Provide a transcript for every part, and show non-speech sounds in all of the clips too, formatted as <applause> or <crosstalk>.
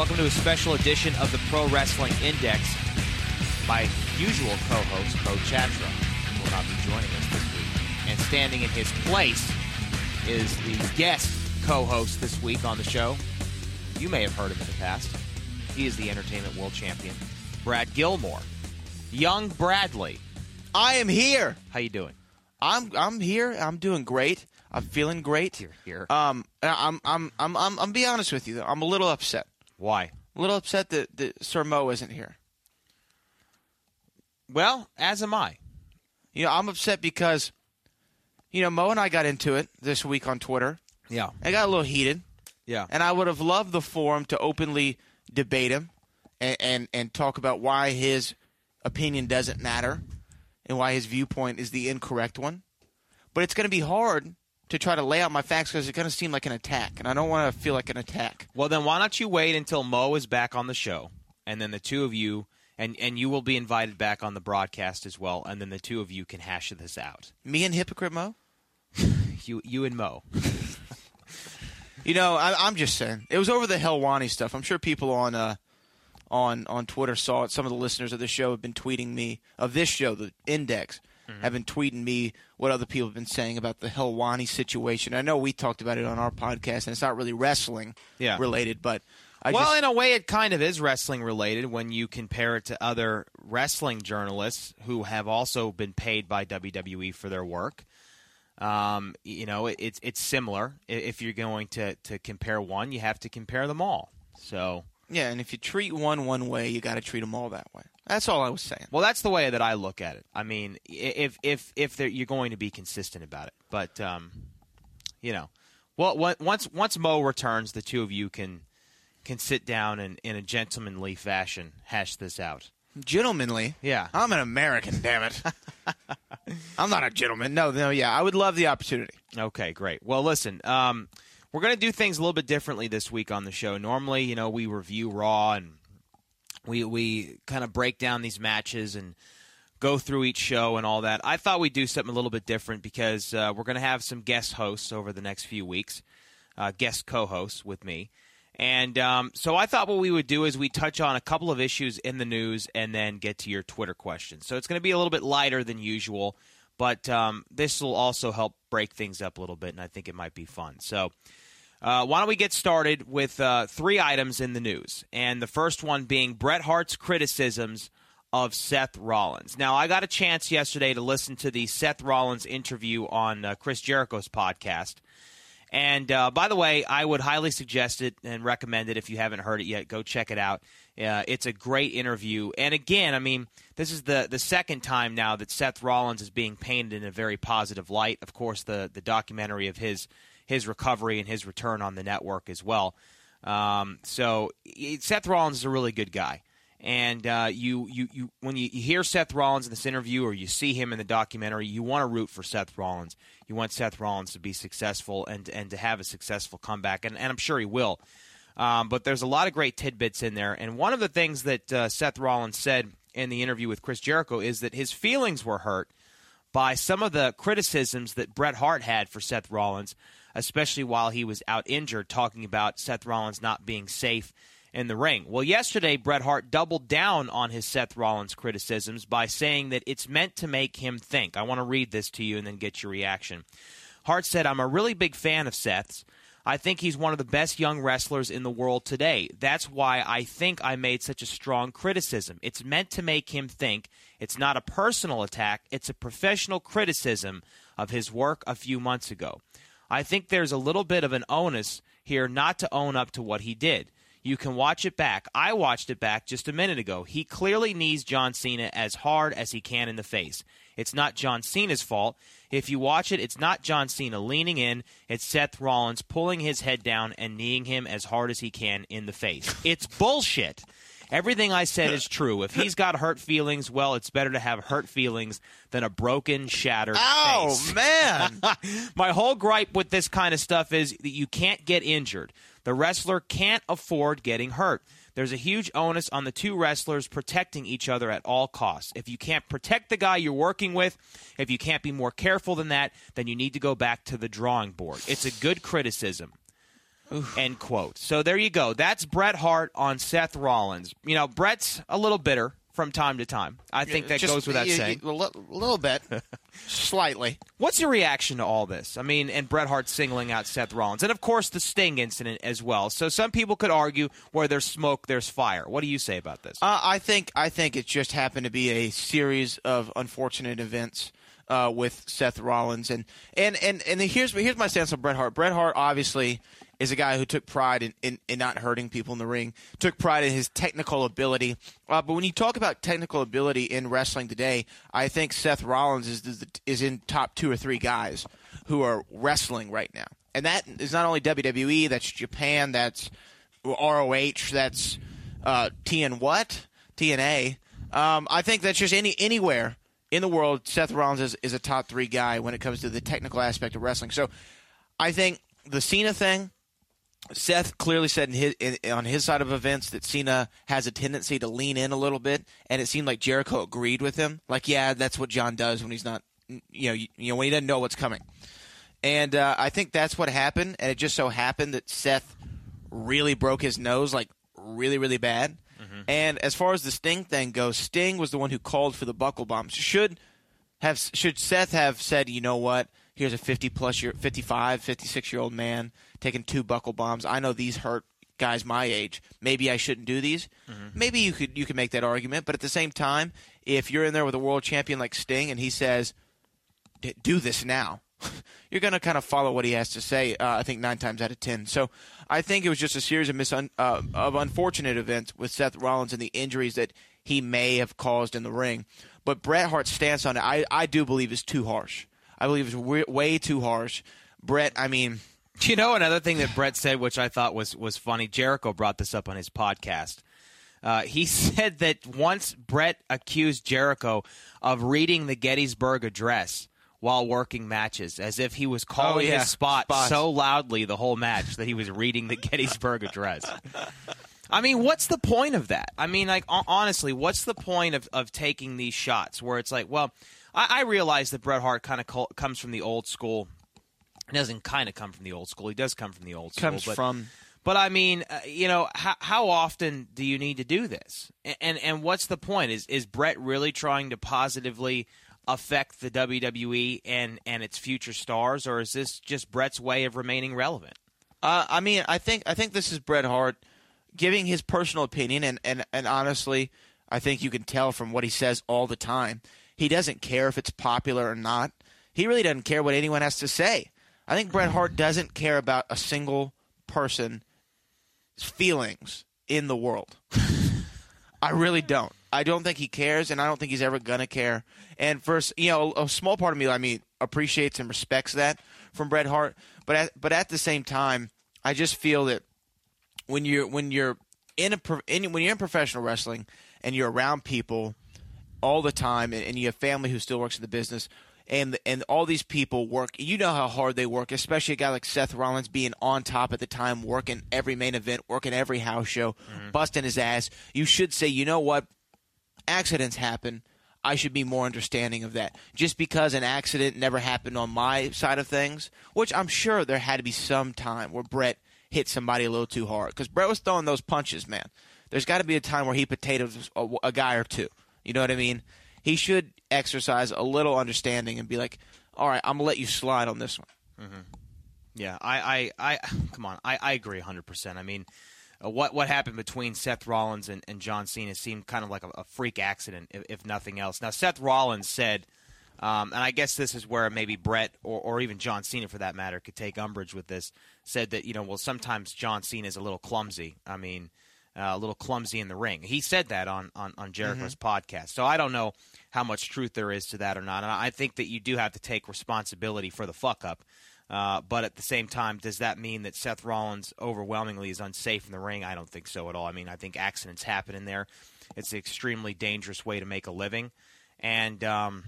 Welcome to a special edition of the Pro Wrestling Index. My usual co-host, Bo Chatra, will not be joining us this week. And standing in his place is the guest co-host this week on the show. You may have heard him in the past. He is the Entertainment World Champion, Brad Gilmore. Young Bradley. I am here. How you doing? I'm I'm here. I'm doing great. I'm feeling great. You're here. Um, I'm I'm I'm I'm I'm be honest with you. Though. I'm a little upset. Why? A little upset that, that Sir Mo isn't here. Well, as am I. You know, I'm upset because, you know, Mo and I got into it this week on Twitter. Yeah. I got a little heated, Yeah. and I would have loved the forum to openly debate him and and, and talk about why his opinion doesn't matter and why his viewpoint is the incorrect one. But it's going to be hard to try to lay out my facts because it's going to seem like an attack, and I don't want to feel like an attack. Well, then why don't you wait until Mo is back on the show, and then the two of you, and and you will be invited back on the broadcast as well, and then the two of you can hash this out. Me and hypocrite Mo. <laughs> You you and Mo. <laughs> You know, I, I'm just saying it was over the Helwani stuff. I'm sure people on uh, on on Twitter saw it. Some of the listeners of the show have been tweeting me of this show, the Index, have been tweeting me what other people have been saying about the Helwani situation. I know we talked about it on our podcast, and it's not really wrestling Yeah. related, but I well, just, in a way, it kind of is wrestling related when you compare it to other wrestling journalists who have also been paid by WWE for their work. Um, you know, it, it's it's similar. If you're going to to compare one, you have to compare them all. So, yeah. And if you treat one one way, you got to treat them all that way. That's all I was saying. well, that's the way that I look at it. I mean, if if if you're going to be consistent about it, but um, you know, well, once once Mo returns, the two of you can can sit down and in a gentlemanly fashion hash this out. Gentlemanly. Yeah. I'm an American. damn it. <laughs> I'm not a gentleman. No, no. Yeah, I would love the opportunity. Okay, great. Well, listen, um, we're going to do things a little bit differently this week on the show. Normally, you know, we review Raw and we we kind of break down these matches and go through each show and all that. I thought we'd do something a little bit different because uh, we're going to have some guest hosts over the next few weeks, uh, guest co-hosts with me. And um, so I thought what we would do is we touch on a couple of issues in the news and then get to your Twitter questions. So it's going to be a little bit lighter than usual, but um, this will also help break things up a little bit, and I think it might be fun. So uh, why don't we get started with uh, three items in the news? And the first one being Bret Hart's criticisms of Seth Rollins. Now, I got a chance yesterday to listen to the Seth Rollins interview on uh, Chris Jericho's podcast. And uh, by the way, I would highly suggest it and recommend it if you haven't heard it yet. Go check it out. Uh, it's a great interview. And again, I mean, this is the the second time now that Seth Rollins is being painted in a very positive light. Of course, the the documentary of his his recovery and his return on the network as well. Um, so Seth Rollins is a really good guy. And uh, you, you, you, when you, hear Seth Rollins in this interview or you see him in the documentary, you want to root for Seth Rollins. You want Seth Rollins to be successful and and to have a successful comeback, and, and I'm sure he will. Um, but there's a lot of great tidbits in there, and one of the things that uh, Seth Rollins said in the interview with Chris Jericho is that his feelings were hurt by some of the criticisms that Bret Hart had for Seth Rollins, especially while he was out injured, talking about Seth Rollins not being safe in the ring. Well, yesterday, Bret Hart doubled down on his Seth Rollins criticisms by saying that it's meant to make him think. I want to read this to you and then get your reaction. Hart said, I'm a really big fan of Seth's. I think he's one of the best young wrestlers in the world today. That's why I think I made such a strong criticism. It's meant to make him think. It's not a personal attack, it's a professional criticism of his work a few months ago. I think there's a little bit of an onus here not to own up to what he did. You can watch it back. I watched it back just a minute ago. He clearly knees John Cena as hard as he can in the face. It's not John Cena's fault. If you watch it, it's not John Cena leaning in, it's Seth Rollins pulling his head down and kneeing him as hard as he can in the face. It's bullshit. Everything I said is <laughs> true. If he's got hurt feelings, well, it's better to have hurt feelings than a broken, shattered Oh face. man! <laughs> My whole gripe with this kind of stuff is that you can't get injured. The wrestler can't afford getting hurt. There's a huge onus on the two wrestlers protecting each other at all costs. If you can't protect the guy you're working with, if you can't be more careful than that, then you need to go back to the drawing board. It's a good criticism. End quote. So there you go. That's Bret Hart on Seth Rollins. You know, Bret's a little bitter from time to time. I think that Just- goes without you- you- saying. A little bit, <laughs> slightly. What's your reaction to all this? I mean, and Bret Hart singling out Seth Rollins, and of course the Sting incident as well. So some people could argue where there's smoke, there's fire. What do you say about this? Uh, I think I think it just happened to be a series of unfortunate events uh, with Seth Rollins, and and and and here's here's my stance on Bret Hart. Bret Hart obviously is a guy who took pride in, in, in not hurting people in the ring, took pride in his technical ability. Uh, but when you talk about technical ability in wrestling today, I think Seth Rollins is is, in top two or three guys who are wrestling right now, and that is not only WWE, that's Japan, that's ROH, that's uh, TN what TNA. Um, I think that's just any anywhere in the world. Seth Rollins is, is a top three guy when it comes to the technical aspect of wrestling. So I think the Cena thing. Seth clearly said in his, in, on his side of events that Cena has a tendency to lean in a little bit, and it seemed like Jericho agreed with him. Like, yeah, that's what John does when he's not, you know, you, you know, when he doesn't know what's coming. And uh, I think that's what happened, and it just so happened that Seth really broke his nose, like really, really bad. And as far as the Sting thing goes, Sting was the one who called for the buckle bombs. Should have should Seth have said, you know what? Here's a 50 plus year, 55, 56 year old man taking two buckle bombs. I know these hurt guys my age. Maybe I shouldn't do these. Maybe you could you could make that argument, but at the same time, if you're in there with a world champion like Sting and he says, "D- "Do this now," <laughs> you're going to kind of follow what he has to say. Uh, I think nine times out of ten. So I think it was just a series of mis- uh, of unfortunate events with Seth Rollins and the injuries that he may have caused in the ring. But Bret Hart's stance on it, I, I do believe is too harsh. I believe it's way, way too harsh. Bret, I mean, <laughs> You know, another thing that Bret said, which I thought was was funny. Jericho brought this up on his podcast. Uh, he <laughs> said that once Bret accused Jericho of reading the Gettysburg Address while working matches, as if he was calling yeah. his spot Spots. so loudly the whole match that he was reading the <laughs> Gettysburg Address. I mean, what's the point of that? I mean, like hon- honestly, what's the point of, of taking these shots where it's like, well, I, I realize that Bret Hart kind of co- comes from the old school. He doesn't kind of come from the old school. He does come from the old school. comes but, from But I mean, uh, you know, how, how often do you need to do this? And, and and what's the point? Is is Bret really trying to positively affect the WWE and and its future stars, or is this just Bret's way of remaining relevant? Uh, I mean, I think I think this is Bret Hart giving his personal opinion, and, and, and honestly, I think you can tell from what he says all the time. He doesn't care if it's popular or not. He really doesn't care what anyone has to say. I think Bret Hart doesn't care about a single person's feelings in the world. <laughs> I really don't. I don't think he cares, and I don't think he's ever gonna care. And first, you know, a, a small part of me, I mean, appreciates and respects that from Bret Hart. But at, but at the same time, I just feel that when you're when you're in a in, when you're in professional wrestling and you're around people all the time, and, and you have family who still works in the business, and and all these people work. You know how hard they work, especially a guy like Seth Rollins being on top at the time, working every main event, working every house show, mm-hmm. busting his ass. You should say, you know what, accidents happen. I should be more understanding of that. Just because an accident never happened on my side of things, which I'm sure there had to be some time where Bret hit somebody a little too hard because Bret was throwing those punches, man. There's got to be a time where he potatoes a, a guy or two. You know what I mean? He should exercise a little understanding and be like, "All right, I'm gonna let you slide on this one." Yeah, I, I, I <sighs> come on, I, I agree 100. percent I mean, uh, what what happened between Seth Rollins and, and John Cena seemed kind of like a, a freak accident, if, if nothing else. Now, Seth Rollins said, um, and I guess this is where maybe Bret or, or even John Cena, for that matter, could take umbrage with this. Said that you know, well, sometimes John Cena is a little clumsy. I mean, uh, a little clumsy in the ring. He said that on on, on Jericho's podcast. So I don't know how much truth there is to that or not. And I think that you do have to take responsibility for the fuck up. Uh, but at the same time, does that mean that Seth Rollins overwhelmingly is unsafe in the ring? I don't think so at all. I mean, I think accidents happen in there. It's an extremely dangerous way to make a living. And um,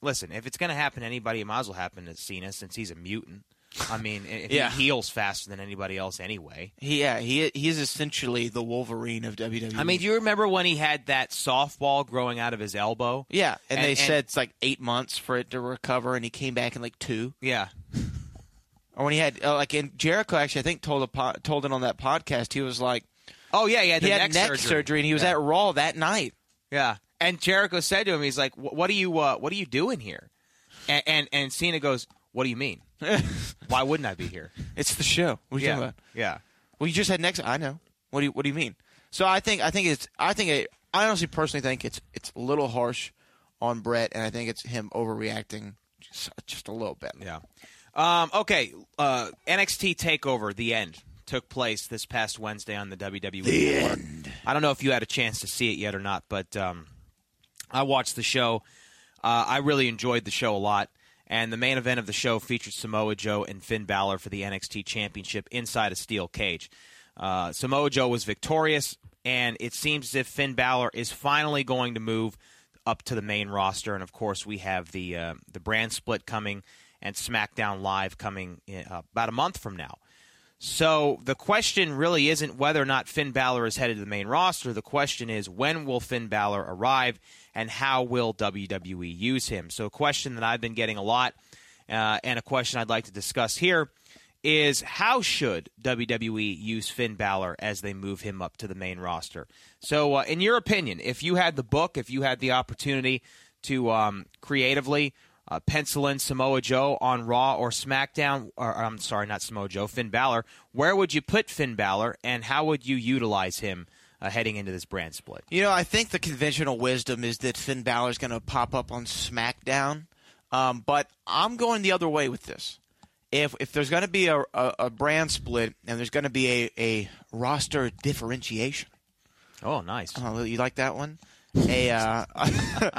listen, if it's going to happen to anybody, it might as well happen to Cena since he's a mutant. I mean, Yeah. he heals faster than anybody else anyway. He, yeah, he he's essentially the Wolverine of WWE. I mean, do you remember when he had that softball growing out of his elbow? yeah, and, and- they and- said it's like eight months for it to recover, and he came back in like two. Yeah. Or when he had uh, like, in Jericho actually, I think told a po- told it on that podcast. He was like, Oh yeah, he had the he had neck, neck, surgery. and he was yeah. at Raw that night. Yeah, and Jericho said to him, "He's like, what are you, uh, what are you doing here?" And, and and Cena goes, "What do you mean? <laughs> Why wouldn't I be here?" It's the show. What are you Yeah, talking about? yeah. Well, you just had next. I know. What do you What do you mean? So I think I think it's I think it, I honestly personally think it's it's a little harsh on Bret, and I think it's him overreacting just, just a little bit. Yeah. Um, okay. Uh, NXT Takeover: The End took place this past Wednesday on the WWE. The End. I don't know if you had a chance to see it yet or not, but um, I watched the show. Uh, I really enjoyed the show a lot. And the main event of the show featured Samoa Joe and Finn Balor for the NXT Championship inside a steel cage. Uh, Samoa Joe was victorious, and it seems as if Finn Balor is finally going to move up to the main roster. And of course, we have the uh, the brand split coming and SmackDown Live coming in, uh, about a month from now. So the question really isn't whether or not Finn Balor is headed to the main roster. The question is when will Finn Balor arrive and how will WWE use him? So a question that I've been getting a lot uh, and a question I'd like to discuss here is how should WWE use Finn Balor as they move him up to the main roster? So, uh, in your opinion, if you had the book, if you had the opportunity to um, creatively uh, pencil in Samoa Joe on Raw or SmackDown, or I'm sorry, not Samoa Joe, Finn Balor, where would you put Finn Balor, and how would you utilize him uh, heading into this brand split? You know, I think the conventional wisdom is that Finn Balor is going to pop up on SmackDown, um, but I'm going the other way with this. If if there's going to be a, a, a brand split and there's going to be a, a roster differentiation, Oh, nice. Oh, you like that one? A, uh, <laughs>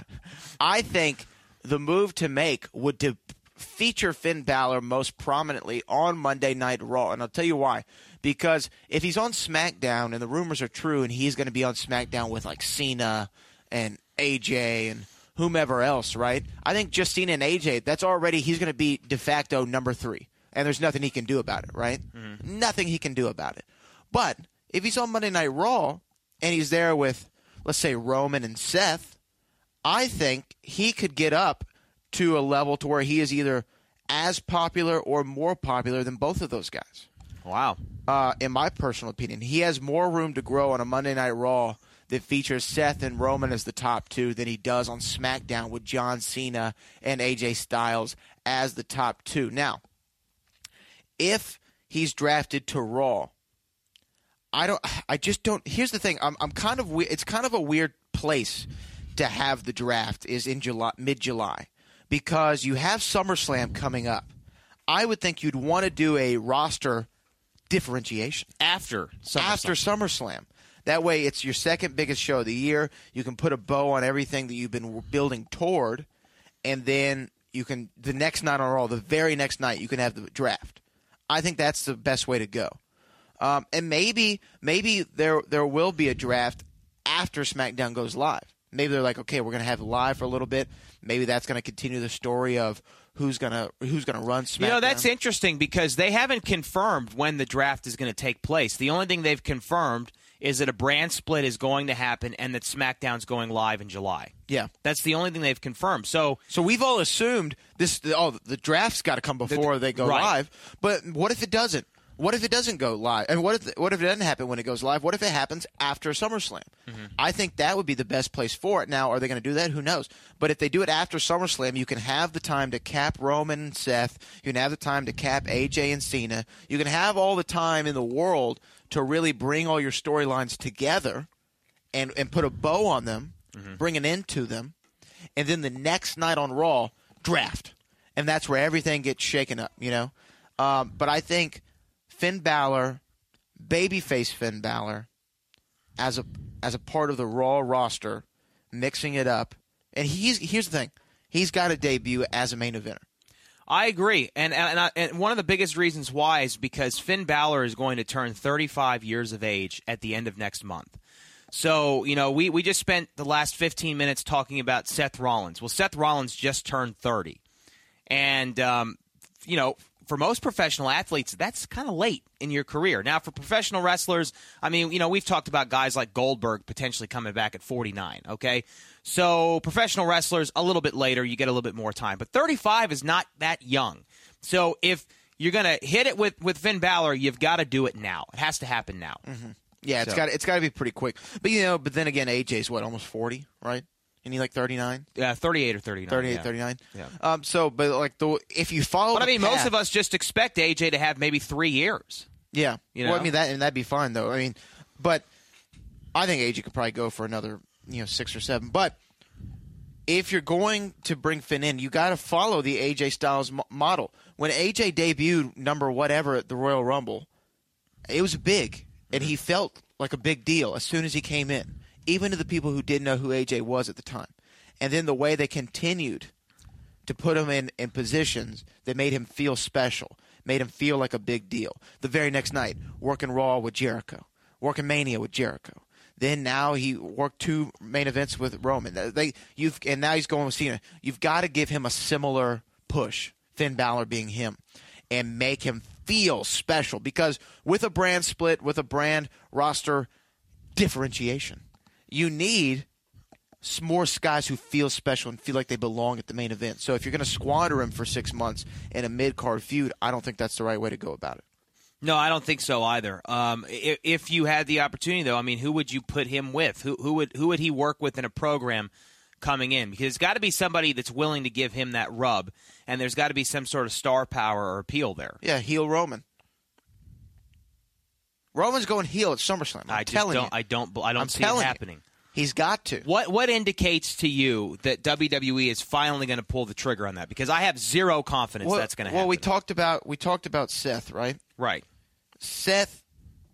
I think the move to make would to feature Finn Balor most prominently on Monday Night Raw, and I'll tell you why. Because if he's on SmackDown and the rumors are true, and he's going to be on SmackDown with like Cena and AJ and whomever else, right? I think just Cena and AJ, that's already he's going to be de facto number three, and there's nothing he can do about it, right? Mm-hmm. Nothing he can do about it. But if he's on Monday Night Raw and he's there with, let's say, Roman and Seth, I think he could get up to a level to where he is either as popular or more popular than both of those guys. Wow. Uh, in my personal opinion, he has more room to grow on a Monday Night Raw that features Seth and Roman as the top two than he does on SmackDown with John Cena and AJ Styles as the top two. Now, if he's drafted to Raw, I don't. I just don't. Here's the thing. I'm. I'm kind of. It's kind of a weird place to have the draft is in July, mid July, because you have SummerSlam coming up. I would think you'd want to do a roster differentiation After SummerSlam. after SummerSlam. That way, it's your second biggest show of the year. You can put a bow on everything that you've been building toward, and then you can the next night on Raw, the very next night, you can have the draft. I think that's the best way to go. Um, and maybe maybe there there will be a draft after SmackDown goes live. Maybe they're like, okay, we're going to have live for a little bit. Maybe that's going to continue the story of who's gonna who's gonna run SmackDown. You know, that's interesting because they haven't confirmed when the draft is going to take place. The only thing they've confirmed is that a brand split is going to happen and that SmackDown's going live in July. Yeah. That's the only thing they've confirmed. So So we've all assumed this. Oh, the draft's got to come before they go right. live. But what if it doesn't? What if it doesn't go live? And what if what if it doesn't happen when it goes live? What if it happens after SummerSlam? I think that would be the best place for it. Now, are they going to do that? Who knows? But if they do it after SummerSlam, you can have the time to cap Roman and Seth. You can have the time to cap AJ and Cena. You can have all the time in the world to really bring all your storylines together and and put a bow on them, bring an end to them, and then the next night on Raw, draft, and that's where everything gets shaken up. You know, um, but I think Finn Balor, babyface Finn Balor, as a as a part of the Raw roster, mixing it up, and he's here's the thing, he's got to debut as a main eventer. I agree, and and, I, and one of the biggest reasons why is because Finn Balor is going to turn 35 years of age at the end of next month. So you know, we we just spent the last 15 minutes talking about Seth Rollins. Well, Seth Rollins just turned 30, and um, you know. For most professional athletes, that's kind of late in your career. Now, for professional wrestlers, I mean, you know, we've talked about guys like Goldberg potentially coming back at 49, okay? So, professional wrestlers, a little bit later, you get a little bit more time. But 35 is not that young. So, if you're going to hit it with, with Finn Balor, you've got to do it now. It has to happen now. Mm-hmm. Yeah, it's So- got it's got to be pretty quick. But you know, but then again, AJ's what almost forty, right? And he like 39, Yeah, 38 or 39. 38, yeah. 39. Yeah. Um. So, but like the if you follow, But I mean, most of us just expect AJ to have maybe three years. Yeah. You Well, know? I mean that and that'd be fine though. I mean, but I think AJ could probably go for another, you know, six or seven. But if you're going to bring Finn in, you got to follow the AJ Styles mo- model. When AJ debuted number whatever at the Royal Rumble, it was big, and he felt like a big deal as soon as he came in, even to the people who didn't know who AJ was at the time. And then the way they continued to put him in, in positions that made him feel special, made him feel like a big deal. The very next night, working Raw with Jericho, working Mania with Jericho. Then now he worked two main events with Roman. They you've and now he's going with Cena. You've got to give him a similar push, Finn Balor being him, and make him feel special. Because with a brand split, with a brand roster differentiation, you need more guys who feel special and feel like they belong at the main event. So if you're going to squander him for six months in a mid card feud, I don't think that's the right way to go about it. No, I don't think so either. Um, if, if you had the opportunity, though, I mean, who would you put him with? Who, who would who would he work with in a program coming in? Because it's got to be somebody that's willing to give him that rub, and there's got to be some sort of star power or appeal there. Yeah, heel Roman. Roman's going heel at SummerSlam. I'm I telling don't. you. I don't. I don't I'm see it telling you. happening. He's got to. What what indicates to you that WWE is finally going to pull the trigger on that? Because I have zero confidence Well, that's going to happen. well, we talked about we talked about Seth, right? right. Seth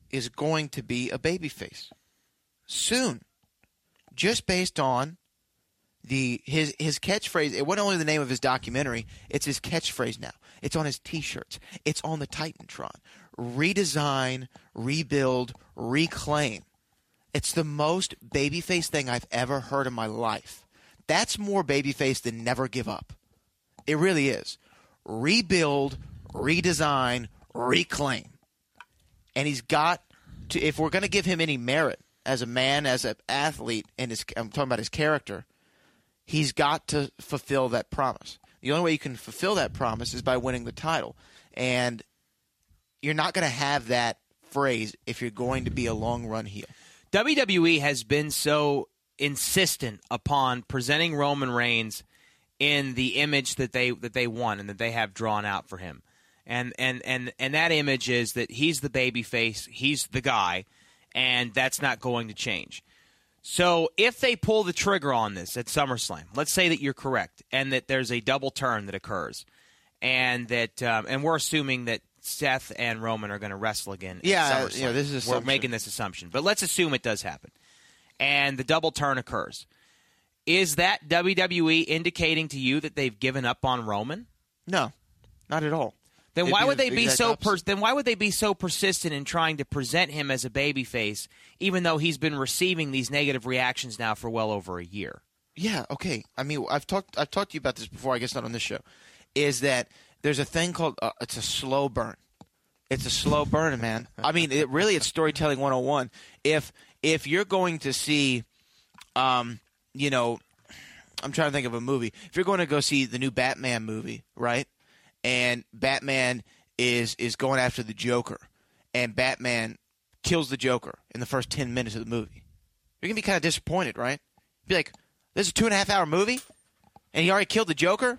is going to be a babyface soon, just based on the his his catchphrase. It wasn't only the name of his documentary; it's his catchphrase now. It's on his T-shirts. It's on the Titantron. Redesign, rebuild, reclaim. It's the most babyface thing I've ever heard in my life. That's more babyface than never give up. It really is. Rebuild, redesign, reclaim and he's got to if we're going to give him any merit as a man as an athlete and his I'm talking about his character he's got to fulfill that promise the only way you can fulfill that promise is by winning the title and you're not going to have that phrase if you're going to be a long run heel WWE has been so insistent upon presenting Roman Reigns in the image that they that they want and that they have drawn out for him. And and and and that image is that he's the baby face, he's the guy, and that's not going to change. So if they pull the trigger on this at SummerSlam, let's say that you're correct and that there's a double turn that occurs, and that um, and we're assuming that Seth and Roman are going to wrestle again. Yeah, SummerSlam. this is we're assumption. making this assumption, but let's assume it does happen, and the double turn occurs. Is that WWE indicating to you that they've given up on Roman? no not at all Then It'd why would they be so? opposite. Per- then why would they be so persistent in trying to present him as a babyface, even though he's been receiving these negative reactions now for well over a year? Yeah, okay. I mean, I've talked I've talked to you about this before. I guess not on this show. Is that there's a thing called uh, it's a slow burn. It's a slow burn, man. I mean, it really it's storytelling 101. If if you're going to see um, you know, I'm trying to think of a movie. If you're going to go see the new Batman movie, right? And Batman is is going after the Joker and Batman kills the Joker in the first 10 minutes of the movie. You're going to be kind of disappointed, right? Be like, this is a two and a half hour movie and he already killed the Joker?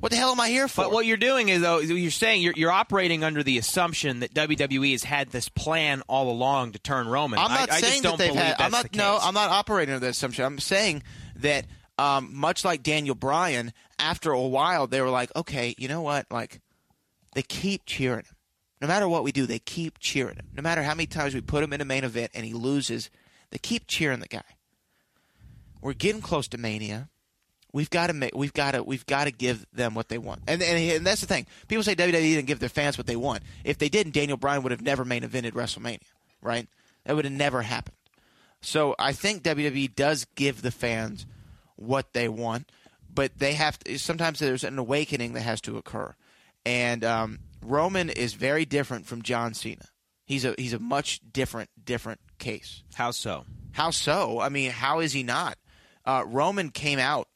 What the hell am I here for? But what you're doing is, though, you're saying you're, you're operating under the assumption that WWE has had this plan all along to turn Roman. I'm not I, I saying just don't that they've had. I'm not. No. I'm not operating under that assumption. I'm saying that, um, much like Daniel Bryan, after a while, they were like, okay, you know what? Like, they keep cheering him. No matter what we do, they keep cheering him. No matter how many times we put him in a main event and he loses, they keep cheering the guy. We're getting close to Mania. We've got to make. We've got to. We've got to give them what they want. And, and and that's the thing. People say WWE didn't give their fans what they want. If they didn't, Daniel Bryan would have never main evented WrestleMania. Right? That would have never happened. So I think WWE does give the fans what they want, but they have to, sometimes there's an awakening that has to occur. And um, Roman is very different from John Cena. He's a he's a much different different case. How so? How so? I mean, how is he not? Uh, Roman came out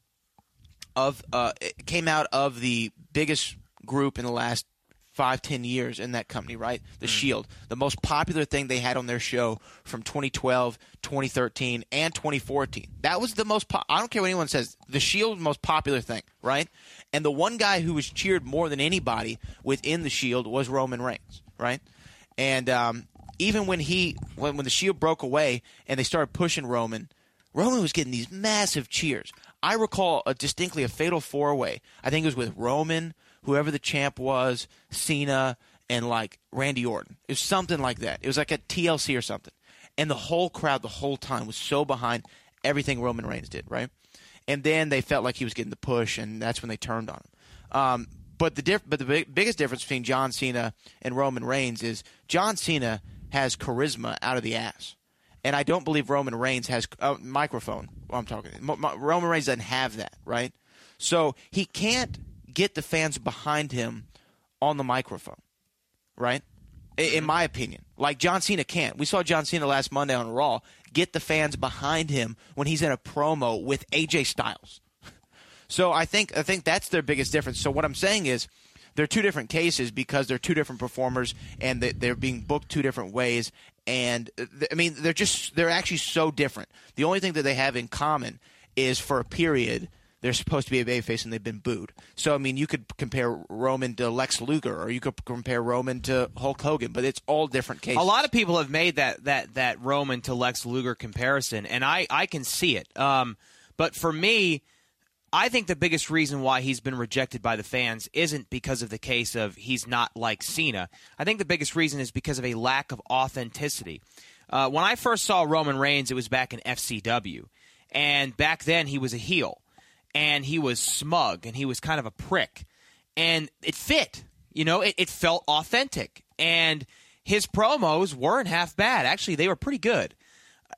of uh, came out of the biggest group in the last five ten years in that company, right? The Shield, the most popular thing they had on their show from 2012, 2013, and 2014. That was the most. Po- I don't care what anyone says. The Shield, most popular thing, right? And the one guy who was cheered more than anybody within the Shield was Roman Reigns, right? And um, even when he when when the Shield broke away and they started pushing Roman. Roman was getting these massive cheers. I recall a, distinctly a fatal four way. I think it was with Roman, whoever the champ was, Cena, and like Randy Orton. It was something like that. It was like a TLC or something. And the whole crowd the whole time was so behind everything Roman Reigns did, right? And then they felt like he was getting the push, and that's when they turned on him. Um, but the diff- but the big- biggest difference between John Cena and Roman Reigns is John Cena has charisma out of the ass and I don't believe Roman Reigns has uh, microphone. Well, I'm talking. Roman Reigns doesn't have that, right? So he can't get the fans behind him on the microphone, right? In my opinion, like John Cena can't. We saw John Cena last Monday on Raw get the fans behind him when he's in a promo with AJ Styles. <laughs> So I think I think that's their biggest difference. So what I'm saying is they're two different cases because they're two different performers and they- they're being booked two different ways. And uh, I mean, they're just they're actually so different. The only thing that they have in common is for a period they're supposed to be a babyface and they've been booed. So I mean, you could compare Roman to Lex Luger, or you could compare Roman to Hulk Hogan, but it's all different cases. A lot of people have made that that that Roman to Lex Luger comparison, and I I can see it. Um, but for me, I think the biggest reason why he's been rejected by the fans isn't because of the case of he's not like Cena. I think the biggest reason is because of a lack of authenticity. Uh, when I first saw Roman Reigns, it was back in FCW, and back then he was a heel, and he was smug, and he was kind of a prick, and it fit. You know, it, it felt authentic, and his promos weren't half bad. Actually, they were pretty good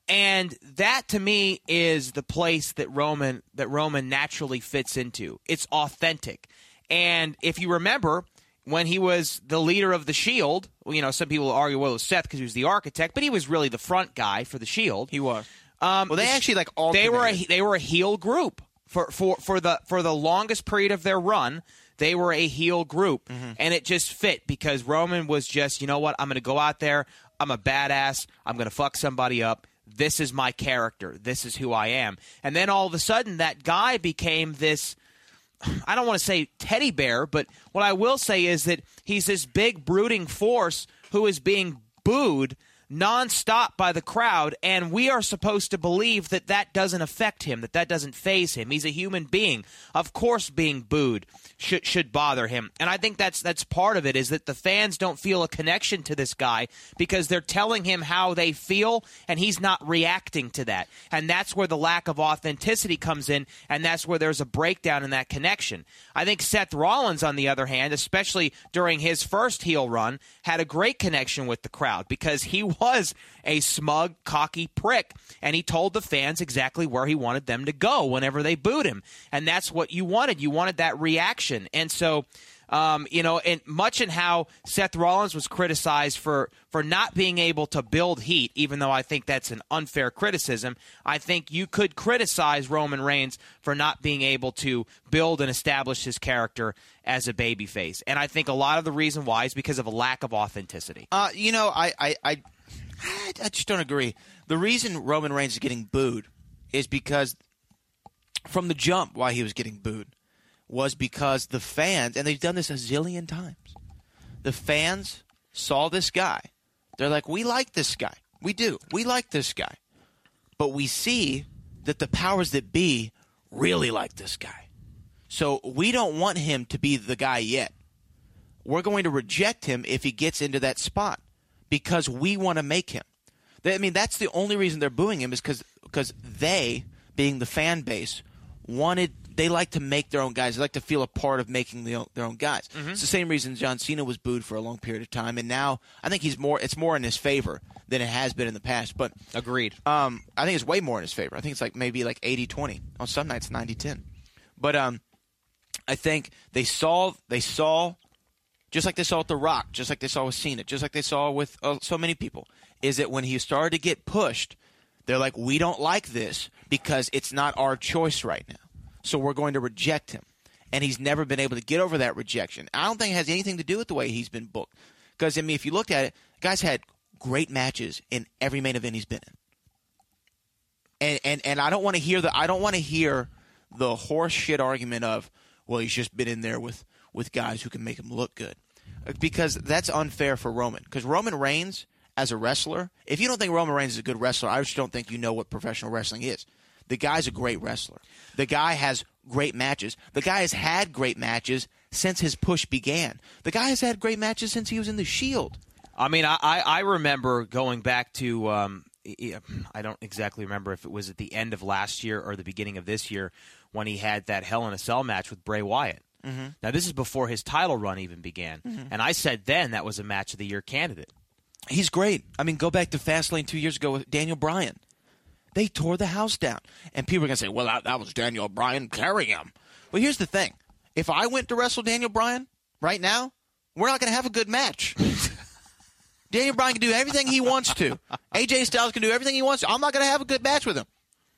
and that to me is the place that Roman that Roman naturally fits into. It's authentic. And if you remember when he was the leader of the Shield, you know, some people argue well it was Seth because he was the architect, but he was really the front guy for the Shield. he was. Um, Well, they actually, like, all they were a, they were a heel group for, for for the for the longest period of their run. They were a heel group, Mm-hmm. and it just fit because Roman was just you know what I'm going to go out there. I'm a badass. I'm going to fuck somebody up. This is my character. This is who I am. And then all of a sudden, that guy became this. I don't want to say teddy bear, but what I will say is that he's this big brooding force who is being booed nonstop by the crowd, and we are supposed to believe that that doesn't affect him, that that doesn't faze him. He's a human being. Of course, being booed should should bother him, and I think that's that's part of it is that the fans don't feel a connection to this guy because they're telling him how they feel, and he's not reacting to that, and that's where the lack of authenticity comes in, and that's where there's a breakdown in that connection. I think Seth Rollins, on the other hand, especially during his first heel run, had a great connection with the crowd because he was a smug, cocky prick, and he told the fans exactly where he wanted them to go whenever they booed him. And that's what you wanted. You wanted that reaction. And so Um, you know, and much in how Seth Rollins was criticized for for not being able to build heat, even though I think that's an unfair criticism. I think you could criticize Roman Reigns for not being able to build and establish his character as a babyface, and I think a lot of the reason why is because of a lack of authenticity. Uh, you know, I, I, I, I just don't agree. The reason Roman Reigns is getting booed is because from the jump, why he was getting booed was because the fans, and they've done this a zillion times. The fans saw this guy. They're like, we like this guy. We do. We like this guy. But we see that the powers that be really like this guy. So we don't want him to be the guy yet. We're going to reject him if he gets into that spot because we want to make him. I mean, that's the only reason they're booing him is because because they, being the fan base, wanted they like to make their own guys. They like to feel a part of making the, their own guys. It's the same reason John Cena was booed for a long period of time, and now I think he's more. It's more in his favor than it has been in the past. But Agreed. um, I think it's way more in his favor. I think it's like maybe like 80-20. On some nights 90-10. But um, I think they saw they saw just like they saw with The Rock, just like they saw with Cena, just like they saw with uh, so many people, is that when he started to get pushed, they're like, we don't like this because it's not our choice right now. So we're going to reject him. And he's never been able to get over that rejection. I don't think it has anything to do with the way he's been booked. Because, I mean, if you looked at it, guy's had great matches in every main event he's been in. And, and, and I don't want to hear the I don't want to hear the horse shit argument of well he's just been in there with with guys who can make him look good because that's unfair for Roman. Because Roman Reigns as a wrestler if you don't think Roman Reigns is a good wrestler I just don't think you know what professional wrestling is. The guy's a great wrestler. The guy has great matches. The guy has had great matches since his push began. The guy has had great matches since he was in the Shield. I mean, I, I remember going back to um, I don't exactly remember if it was at the end of last year or the beginning of this year when he had that Hell in a Cell match with Bray Wyatt. Mm-hmm. Now this is before his title run even began, and I said then that was a match of the year candidate. He's great. I mean, go back to Fastlane two years ago with Daniel Bryan. They tore the house down. And people are going to say, well, that, that was Daniel Bryan carrying him. Well, here's the thing. If I went to wrestle Daniel Bryan right now, we're not going to have a good match. <laughs> Daniel Bryan can do everything he wants to. AJ Styles can do everything he wants to. I'm not going to have a good match with him.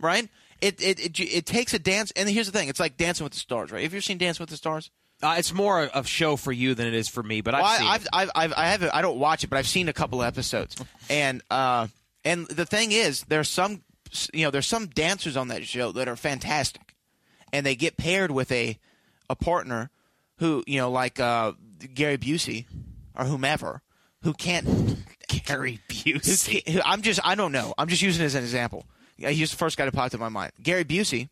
Right? It, it, it, it takes a dance. And here's the thing. It's like Dancing with the Stars, right? Have you ever seen Dancing with the Stars? Uh, it's more of a show for you than it is for me, but I've Well, seen. I've, I've, I've, I haven't. I don't watch it, but I've seen a couple of episodes. And uh, and the thing is, there's some, you know, there's some dancers on that show that are fantastic, and they get paired with a a partner who, you know, like uh, Gary Busey or whomever, who can't. <laughs> Gary Busey. who- I'm just. I don't know. I'm just using it as an example. He's the first guy to pop to my mind. Gary Busey,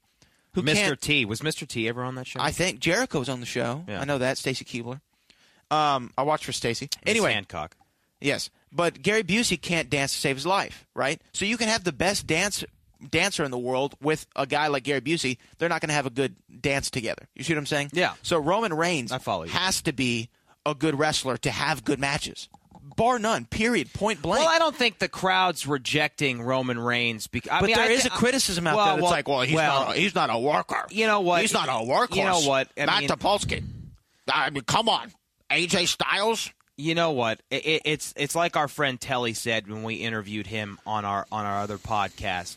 who Mr. T was Mr. T ever on that show? I think Jericho was on the show. Yeah. I know that. Stacy Keibler. Um, I watched for Stacy. Anyway, Hancock. Yes, but Gary Busey can't dance to save his life, right? So you can have the best dance dancer in the world with a guy like Gary Busey. They're not going to have a good dance together. You see what I'm saying? Yeah. So Roman Reigns I follow you. has to be a good wrestler to have good matches, bar none. Period. Point blank. Well, I don't think the crowd's rejecting Roman Reigns because I but mean, there is a criticism out well, there that's well, like, well, he's well, not. A, he's not a worker. You know what? He's not a workhorse. You know what? I Matt mean- Topolsky. I mean, come on, AJ Styles. You know what? It, it, it's it's like our friend Telly said when we interviewed him on our on our other podcast.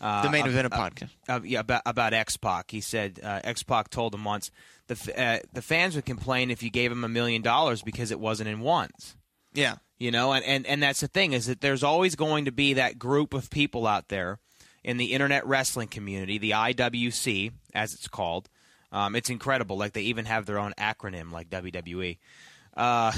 Uh, The main event of uh, podcast. uh, yeah, about about X Pac. He said uh, X Pac told him once the f- uh, the fans would complain if you gave him a million dollars because it wasn't in ones. Yeah. You know, and, and, and that's the thing is that there's always going to be that group of people out there in the internet wrestling community, the IWC, as it's called. Um, it's incredible. Like they even have their own acronym, like WWE. Uh,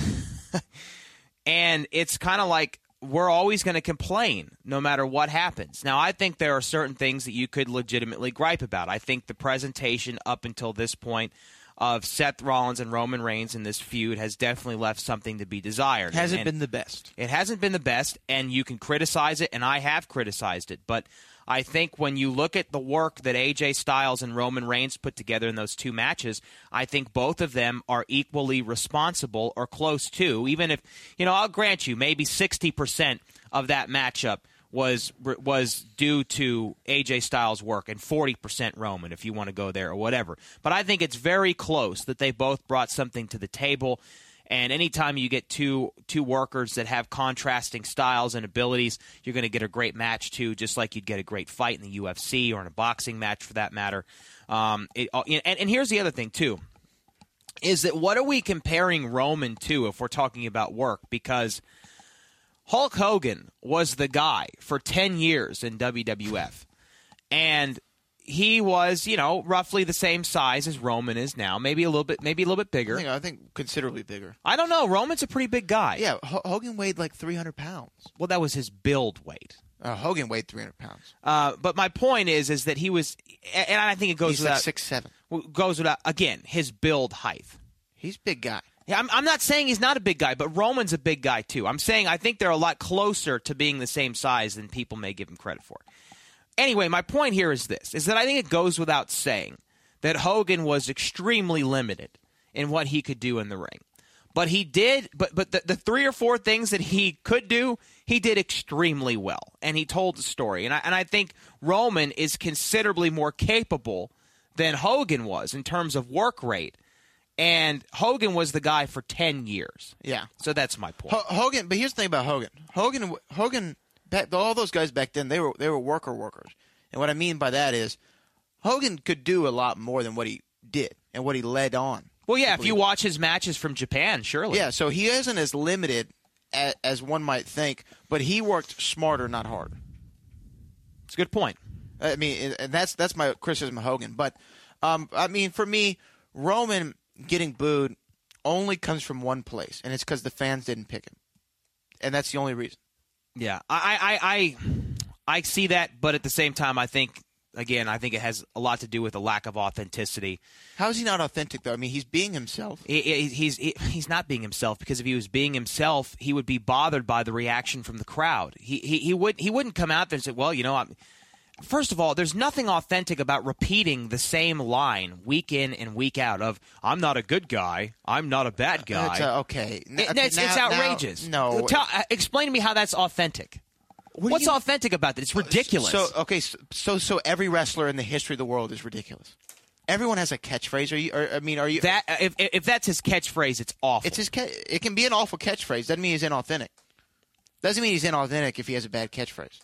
<laughs> and it's kind of like we're always going to complain no matter what happens. Now, I think there are certain things that you could legitimately gripe about. I think the presentation up until this point of Seth Rollins and Roman Reigns in this feud has definitely left something to be desired. Hasn't And- been the best. it hasn't been the best, and you can criticize it, and I have criticized it. But I think when you look at the work that AJ Styles and Roman Reigns put together in those two matches, I think both of them are equally responsible or close to. Even if, you know, I'll grant you maybe 60% of that matchup was was due to AJ Styles' work and 40% Roman if you want to go there or whatever. But I think it's very close that they both brought something to the table. And anytime you get two two workers that have contrasting styles and abilities, you're going to get a great match too, just like you'd get a great fight in the UFC or in a boxing match for that matter. Um, it, uh, and, and here's the other thing too, is that what are we comparing Roman to if we're talking about work? Because Hulk Hogan was the guy for 10 years in WWF. And he was, you know, roughly the same size as Roman is now, maybe a little bit maybe a little bit bigger. I think, I think considerably bigger. I don't know. Roman's a pretty big guy. Yeah, H- Hogan weighed like 300 pounds. Well, that was his build weight. Uh, Hogan weighed 300 pounds. Uh, but my point is, is that he was, and I think it goes He's without like six seven. goes without again his build height. He's a big guy. Yeah, I'm, I'm not saying he's not a big guy, but Roman's a big guy too. I'm saying I think they're a lot closer to being the same size than people may give him credit for. Anyway, my point here is this: is that I think it goes without saying that Hogan was extremely limited in what he could do in the ring. But he did, but but the, the three or four things that he could do, he did extremely well, and he told the story. And I and I think Roman is considerably more capable than Hogan was in terms of work rate. And Hogan was the guy for ten years. Yeah. So that's my point. H- Hogan, but here's the thing about Hogan. Hogan, Hogan, back, all those guys back then, they were they were worker workers, and what I mean by that is, Hogan could do a lot more than what he did and what he led on. well, yeah, if you watch his matches from Japan, surely. Yeah, so he isn't as limited as, as one might think, but he worked smarter, not harder. it's a good point. I mean, and that's that's my criticism of Hogan. But um, I mean, for me, Roman getting booed only comes from one place, and it's because the fans didn't pick him, and that's the only reason. Yeah, I, I, I, I see that, but at the same time, I think again, I think it has a lot to do with a lack of authenticity. How is he not authentic though? I mean, he's being himself. He- he- He's he- he's not being himself because if he was being himself, he would be bothered by the reaction from the crowd. He he, he would he wouldn't come out there and say, "Well, you know, I'm." First of all, there's nothing authentic about repeating the same line week in and week out of "I'm not a good guy, I'm not a bad guy." That's, uh, okay, N- It- it's, it's now- now- outrageous. no, Tell, uh, explain to me how that's authentic. What What's you- authentic about that? It's ridiculous. So okay, so, so so every wrestler in the history of the world is ridiculous. Everyone has a catchphrase. Are you? Or, I mean, are you? that if if that's his catchphrase, it's awful. It's his. It can be an awful catchphrase. Doesn't mean he's inauthentic. Doesn't mean he's inauthentic if he has a bad catchphrase.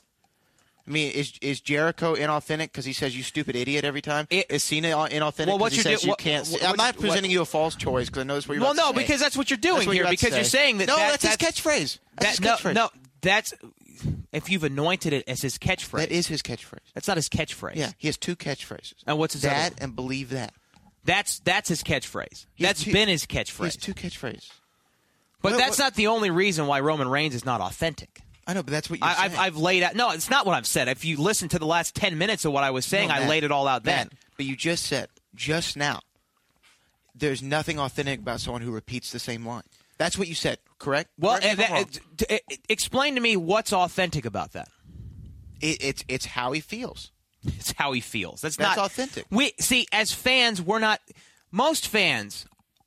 I mean, is is Jericho inauthentic because he says "you stupid idiot" every time? It- is Cena inauthentic Well, because he says do- you what- can't? what- I'm what- not what- presenting you a false choice because I know that's what you're well, no, because that's what you're doing what here. to Because you're saying that no, that- that's, his catchphrase. That's that, his catchphrase. no, no, that's if you've anointed it as his catchphrase. that is his catchphrase. That's not his catchphrase. Yeah, he has two catchphrases. And what's his other that one? and believe that? That's that's his catchphrase. That's two- been his catchphrase. He two catchphrases. but What- that's what- not the only reason why Roman Reigns is not authentic. I know, but that's what you're I, I've. I've laid out. No, it's not what I've said. If you listen to the last ten minutes of what I was saying, No, I laid it all out then. But you just said just now, there's nothing authentic about someone who repeats the same line. That's what you said, correct? Well, Correct me if I'm that- wrong. uh, t- uh, explain to me what's authentic about that. It- it's it's how he feels. It's how he feels. That's, That's not authentic. We see as fans, we're not. Most fans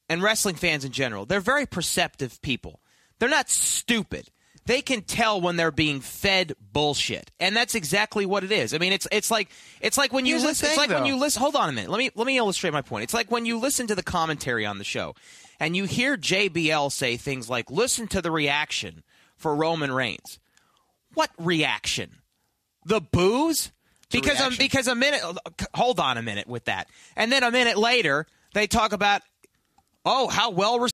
and wrestling fans in general, they're very perceptive people. They're not stupid. They can tell when they're being fed bullshit, and that's exactly what it is. I mean, it's it's like it's like when you Here's listen. It's thing, like when you listen. Hold on a minute. Let me let me illustrate my point. It's like when you listen to the commentary on the show, and you hear JBL say things like, "Listen to the reaction for Roman Reigns." What reaction? The boos? Because um, reaction. because a minute hold on a minute with that. And then a minute later they talk about oh how well received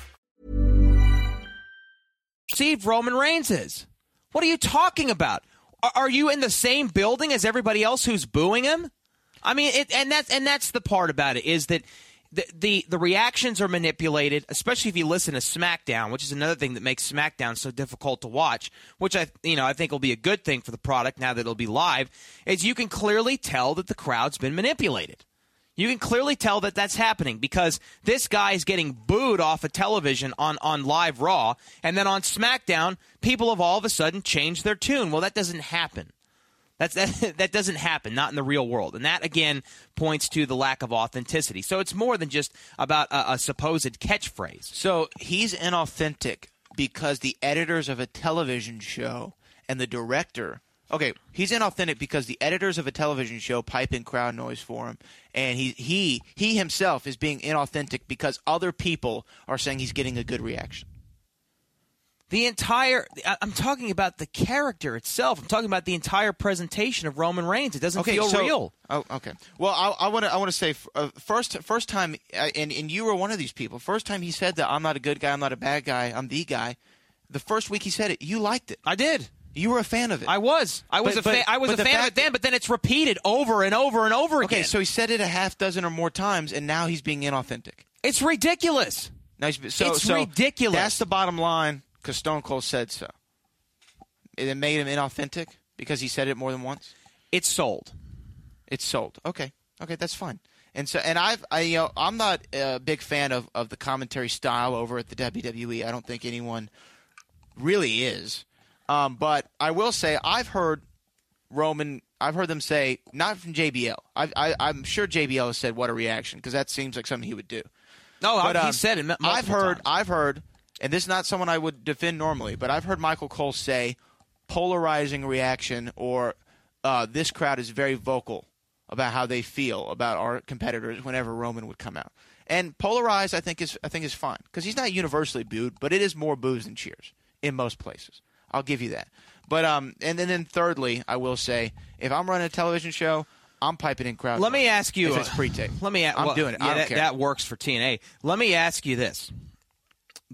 Steve Roman Reigns is. What are you talking about? Are, you in the same building as everybody else who's booing him? I mean, it, and that's and that's the part about it is that the, the the reactions are manipulated, especially if you listen to SmackDown, which is another thing that makes SmackDown so difficult to watch. Which I you know I think will be a good thing for the product now that it'll be live. Is you can clearly tell that the crowd's been manipulated. You can clearly tell that that's happening because this guy is getting booed off of television on, on live Raw, and then on SmackDown, people have all of a sudden changed their tune. Well, that doesn't happen. That's, <laughs> that, that doesn't happen, not in the real world. And that, again, points to the lack of authenticity. So it's more than just about a, a supposed catchphrase. So he's inauthentic because the editors of a television show and the director. Okay, he's inauthentic because the editors of a television show pipe in crowd noise for him, and he he he himself is being inauthentic because other people are saying he's getting a good reaction. The entire, I'm talking about the character itself. I'm talking about the entire presentation of Roman Reigns. It doesn't feel so- real. Oh, okay. Well, I want to I want to say uh, first first time, uh, and and you were one of these people. First time he said that I'm not a good guy, I'm not a bad guy, I'm the guy. The first week he said it, you liked it. I did. You were a fan of it. I was. I was But- a fan. I was a fan of it then, but then it's repeated over and over and over again. okay, so he said it a half dozen or more times, and now he's being inauthentic. it's ridiculous. Now so, It's so ridiculous. That's the bottom line because Stone Cold said so. It made him inauthentic because he said it more than once. It's sold. It's sold. Okay, okay, that's fine. And so, and I've, I, you know, I'm not a big fan of, of the commentary style over at the WWE. I don't think anyone really is. Um, but I will say, I've heard Roman. I've heard them say, not from JBL. I, I, I'm sure JBL has said, "What a reaction," because that seems like something he would do. No, But, he um, said it. I've heard, times. I've heard, and this is not someone I would defend normally, but I've heard Michael Cole say polarizing reaction or uh, this crowd is very vocal about how they feel about our competitors whenever Roman would come out. And polarized, I think is I think is fine because he's not universally booed, but it is more boos than cheers in most places. I'll give you that. But um, and then, then thirdly, I will say if I'm running a television show, I'm piping in crowd. Let me ask you. if it's pre-tape. Let me. a- I'm well, doing it. Yeah, I don't that, care. that works for TNA. Let me ask you this: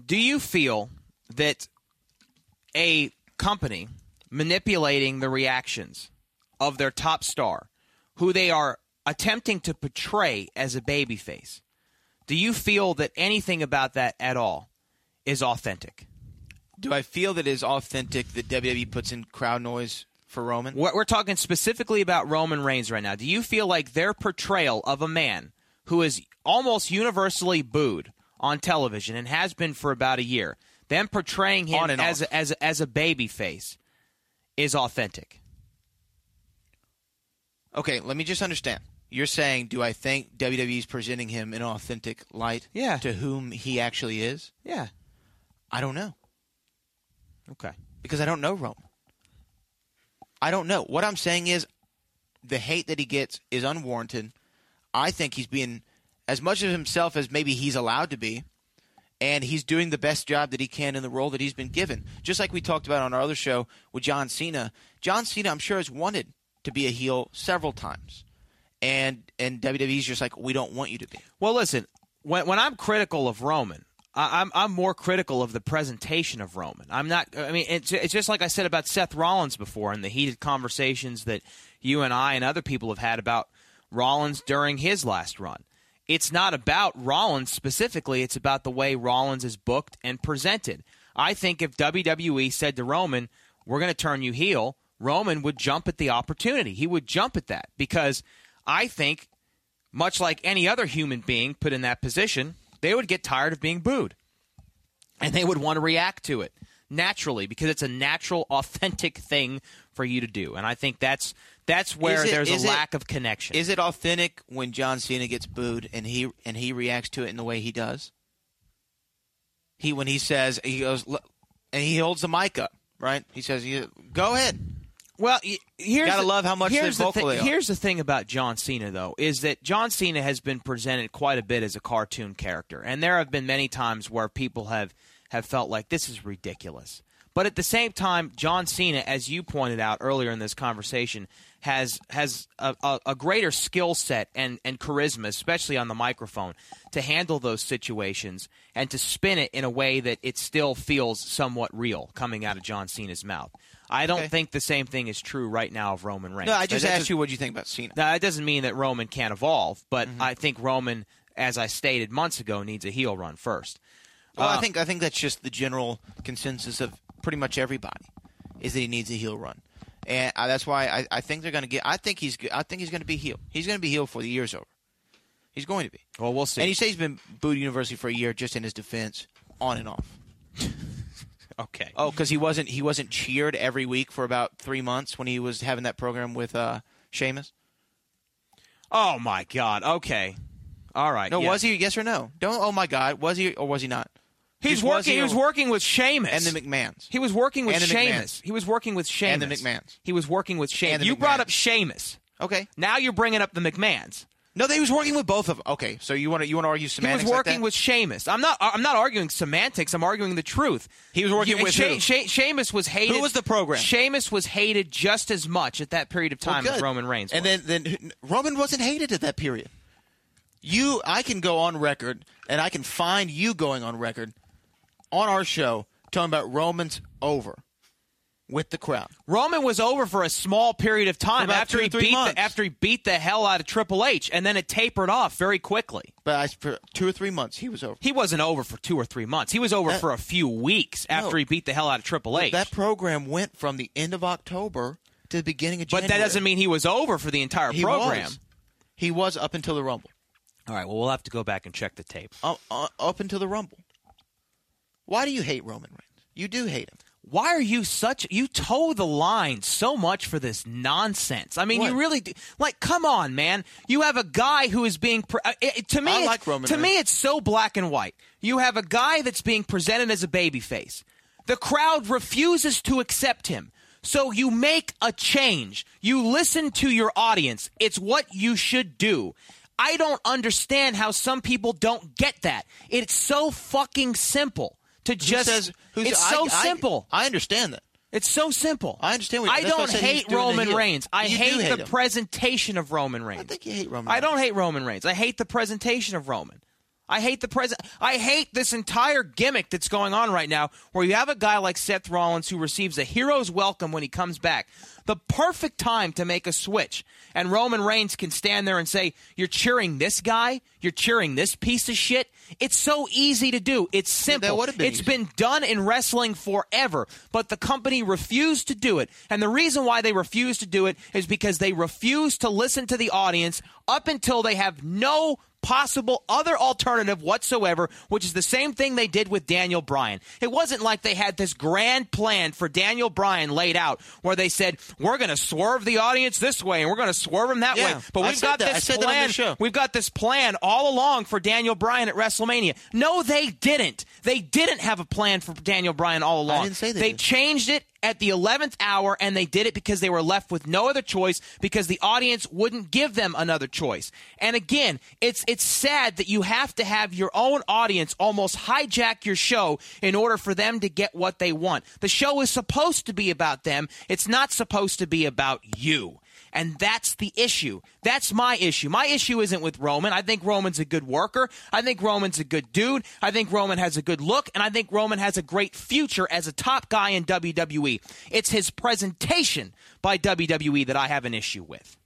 Do you feel that a company manipulating the reactions of their top star, who they are attempting to portray as a babyface, do you feel that anything about that at all is authentic? Do I feel that it is authentic that WWE puts in crowd noise for Roman? We're we're talking specifically about Roman Reigns right now. Do you feel like their portrayal of a man who is almost universally booed on television and has been for about a year, them portraying him as a, as a, as a baby face, is authentic? Okay, let me just understand. You're saying, do I think WWE's presenting him in authentic light Yeah. to whom he actually is? Yeah. I don't know Okay. because I don't know Roman. I don't know. What I'm saying is the hate that he gets is unwarranted. I think he's being as much of himself as maybe he's allowed to be, and he's doing the best job that he can in the role that he's been given. Just like we talked about on our other show with John Cena. John Cena, I'm sure, has wanted to be a heel several times, and and WWE's just like, we don't want you to be. Well, listen. When when I'm critical of Roman, I'm I'm more critical of the presentation of Roman. I'm not. I mean, it's it's just like I said about Seth Rollins before, and the heated conversations that you and I and other people have had about Rollins during his last run. It's not about Rollins specifically, it's about the way Rollins is booked and presented. I think if WWE said to Roman, we're going to turn you heel, Roman would jump at the opportunity. He would jump at that because I think, much like any other human being put in that position, they would get tired of being booed and they would want to react to it naturally because it's a natural, authentic thing for you to do. And I think that's that's where it- there's a it- lack of connection. Is it authentic when John Cena gets booed and he and he reacts to it in the way he does? He when he says he goes and he holds the mic up, right? He says, go ahead." Well, here's Gotta the, love how much here's the thi-. Here's the thing about John Cena, though, is that John Cena has been presented quite a bit as a cartoon character, and there have been many times where people have have felt like this is ridiculous. But at the same time, John Cena, as you pointed out earlier in this conversation, has has a, a, a greater skill set and, and charisma, especially on the microphone, to handle those situations and to spin it in a way that it still feels somewhat real coming out of John Cena's mouth. I don't Okay. think the same thing is true right now of Roman Reigns. No, I just asked you what you think about Cena. Now, that doesn't mean that Roman can't evolve, but Mm-hmm. I think Roman, as I stated months ago, needs a heel run first. Well, Uh, I think I think that's just the general consensus of pretty much everybody is that he needs a heel run, and uh, that's why I, I think they're going to get. I think he's I think he's going to be heel. He's going to be heel for the year's over. He's going to be. Well, we'll see. And you say he's been booed University for a year, just in his defense, on and off. Okay. Oh, because he wasn't he wasn't cheered every week for about three months when he was having that program with uh, Sheamus. Oh my God. Okay. All right. No, was he? Yes or no? Don't. Oh my God, was he or was he not? He's was working. he He was or- working with Sheamus And the McMahons. He was working with Sheamus. McMahons. He was working with Sheamus. And the McMahons. He was working with Sheamus. You brought up Sheamus. Okay. Now you're bringing up the McMahons. No, they was working with both of them. Okay, so you want to you want to argue semantics? He was like working that? with Sheamus. I'm not. I'm not arguing semantics. I'm arguing the truth. He was working You- with She- who? She- Sheamus was hated. Who was the program? Sheamus was hated just as much at that period of Well, time as. Roman Reigns. And was. then then Roman wasn't hated at that period. You, I can go on record, and I can find you going on record on our show talking about Roman's over with the crowd. Roman was over for a small period of time after he beat months. the, after he beat the hell out of Triple H, and then it tapered off very quickly. But I, for two or three months, he was over. He wasn't over for two or three months. He was over That- for a few weeks after No. he beat the hell out of Triple H. That program went from the end of October to the beginning of January. but that doesn't mean he was over for the entire he program. Was. He was up until the Rumble. All right. Well, we'll have to go back and check the tape. Up, uh, up until the Rumble. Why do you hate Roman Reigns? You do hate him. Why are you such you toe the line so much for this nonsense? I mean, What? you really do. Like, come on, man. You have a guy who is being pre- uh, it, to me. I like Roman to me, it's so black and white. You have a guy that's being presented as a babyface. The crowd refuses to accept him. So you make a change. You listen to your audience. It's what you should do. I don't understand how some people don't get that. It's so fucking simple to Who just. says, who's, it's I- so I- simple. I understand that. It's so simple. I understand what- I I don't hate Roman. Reigns. I You hate hate the him. presentation of Roman Reigns. I think you hate Roman I don't hate Roman Reigns. I hate the presentation of Roman. I hate the president. I hate this entire gimmick that's going on right now, where you have a guy like Seth Rollins who receives a hero's welcome when he comes back. The perfect time to make a switch, and Roman Reigns can stand there and say, "You're cheering this guy. You're cheering this piece of shit." It's so easy to do. It's simple. would've been It's easy. been done in wrestling forever, but the company refused to do it. And the reason why they refused to do it is because they refuse to listen to the audience up until they have no possible other alternative whatsoever, which is the same thing they did with Daniel Bryan. It wasn't like they had this grand plan for Daniel Bryan laid out where they said, we're going to swerve the audience this way and we're going to swerve them that Yeah, way. But we've got that. This plan. show. We've got this plan all along for Daniel Bryan at WrestleMania. No, they didn't. They didn't have a plan for Daniel Bryan all along. they they changed it at the 11th hour, and they did it because they were left with no other choice because the audience wouldn't give them another choice. And again, it's it's sad that you have to have your own audience almost hijack your show in order for them to get what they want. The show is supposed to be about them. It's not supposed to be about you. And that's the issue. That's my issue. My issue isn't with Roman. I think Roman's a good worker. I think Roman's a good dude. I think Roman has a good look. And I think Roman has a great future as a top guy in WWE. It's his presentation by WWE that I have an issue with.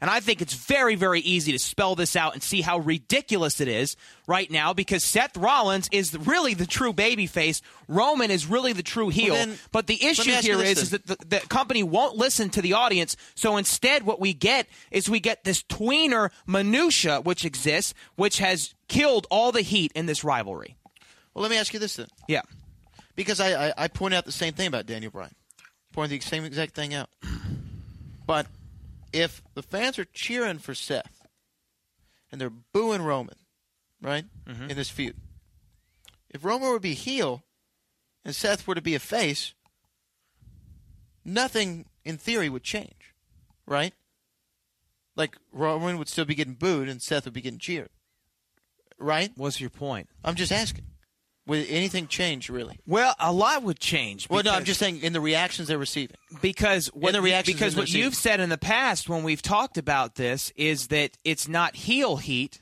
And I think it's very, very easy to spell this out and see how ridiculous it is right now because Seth Rollins is really the true babyface. Roman is really the true heel. Well, then, but the issue me ask you here is, is that the, the company won't listen to the audience. So instead, what we get is we get this tweener minutia which exists, which has killed all the heat in this rivalry. Well, let me ask you this then. Yeah. Because I, I, I pointed out the same thing about Daniel Bryan. Point the same exact thing out. But if the fans are cheering for Seth and they're booing Roman, right, mm-hmm. in this feud, if Roman were to be heel and Seth were to be a face, nothing in theory would change, right? Like Roman would still be getting booed and Seth would be getting cheered, right? What's your point? I'm just asking. Would anything change really? Well, a lot would change. Well, no, I'm just saying in the reactions they're receiving. because what the reactions because what you've said in the past when we've talked about this is that it's not heel heat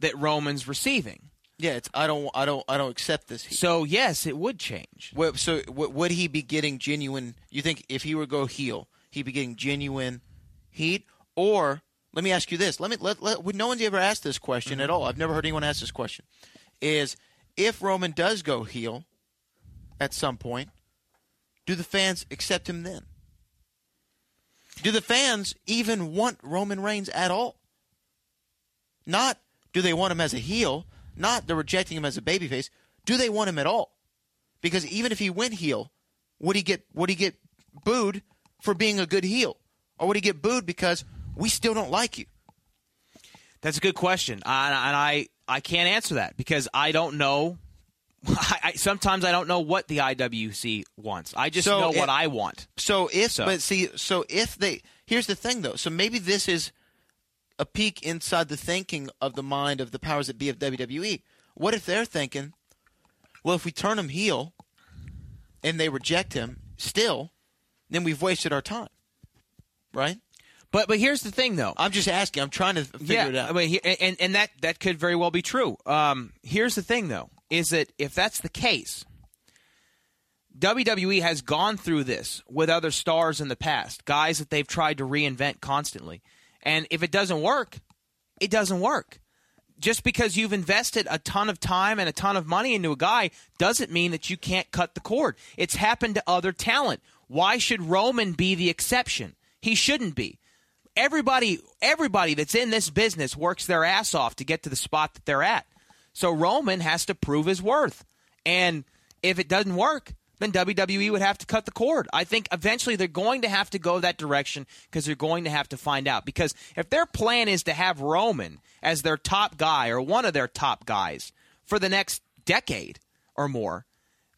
that Roman's receiving. Yeah, it's I don't I don't I don't accept this. Heat. So yes, it would change. Well, so w- would he be getting genuine? You think if he were to go heel, he'd be getting genuine heat? Or let me ask you this: Let me let, let would no one's ever asked this question at mm-hmm. all. I've never heard anyone ask this question. Is if Roman does go heel at some point, do the fans accept him then? Do the fans even want Roman Reigns at all? Not do they want him as a heel, not they're rejecting him as a babyface. Do they want him at all? Because even if he went heel, would he get would he get booed for being a good heel, or would he get booed because we still don't like you? That's a good question, uh, and I I can't answer that because I don't know. <laughs> I, I, sometimes I don't know what the IWC wants. I just So know it- what I want. So if So- but see so if they here's the thing though. So maybe this is a peek inside the thinking of the mind of the powers that be of WWE. What if they're thinking, well, if we turn him heel and they reject him still, then we've wasted our time, right? But but here's the thing though. I'm just asking. I'm trying to figure yeah, it out. I mean, he- and and that that could very well be true. Um, here's the thing, though, is that if that's the case, WWE has gone through this with other stars in the past, guys that they've tried to reinvent constantly, and if it doesn't work, it doesn't work. Just because you've invested a ton of time and a ton of money into a guy doesn't mean that you can't cut the cord. It's happened to other talent. Why should Roman be the exception? He shouldn't be everybody everybody that's in this business works their ass off to get to the spot that they're at. So Roman has to prove his worth. And if it doesn't work, then WWE would have to cut the cord. I think eventually they're going to have to go that direction because they're going to have to find out. Because if their plan is to have Roman as their top guy or one of their top guys for the next decade or more,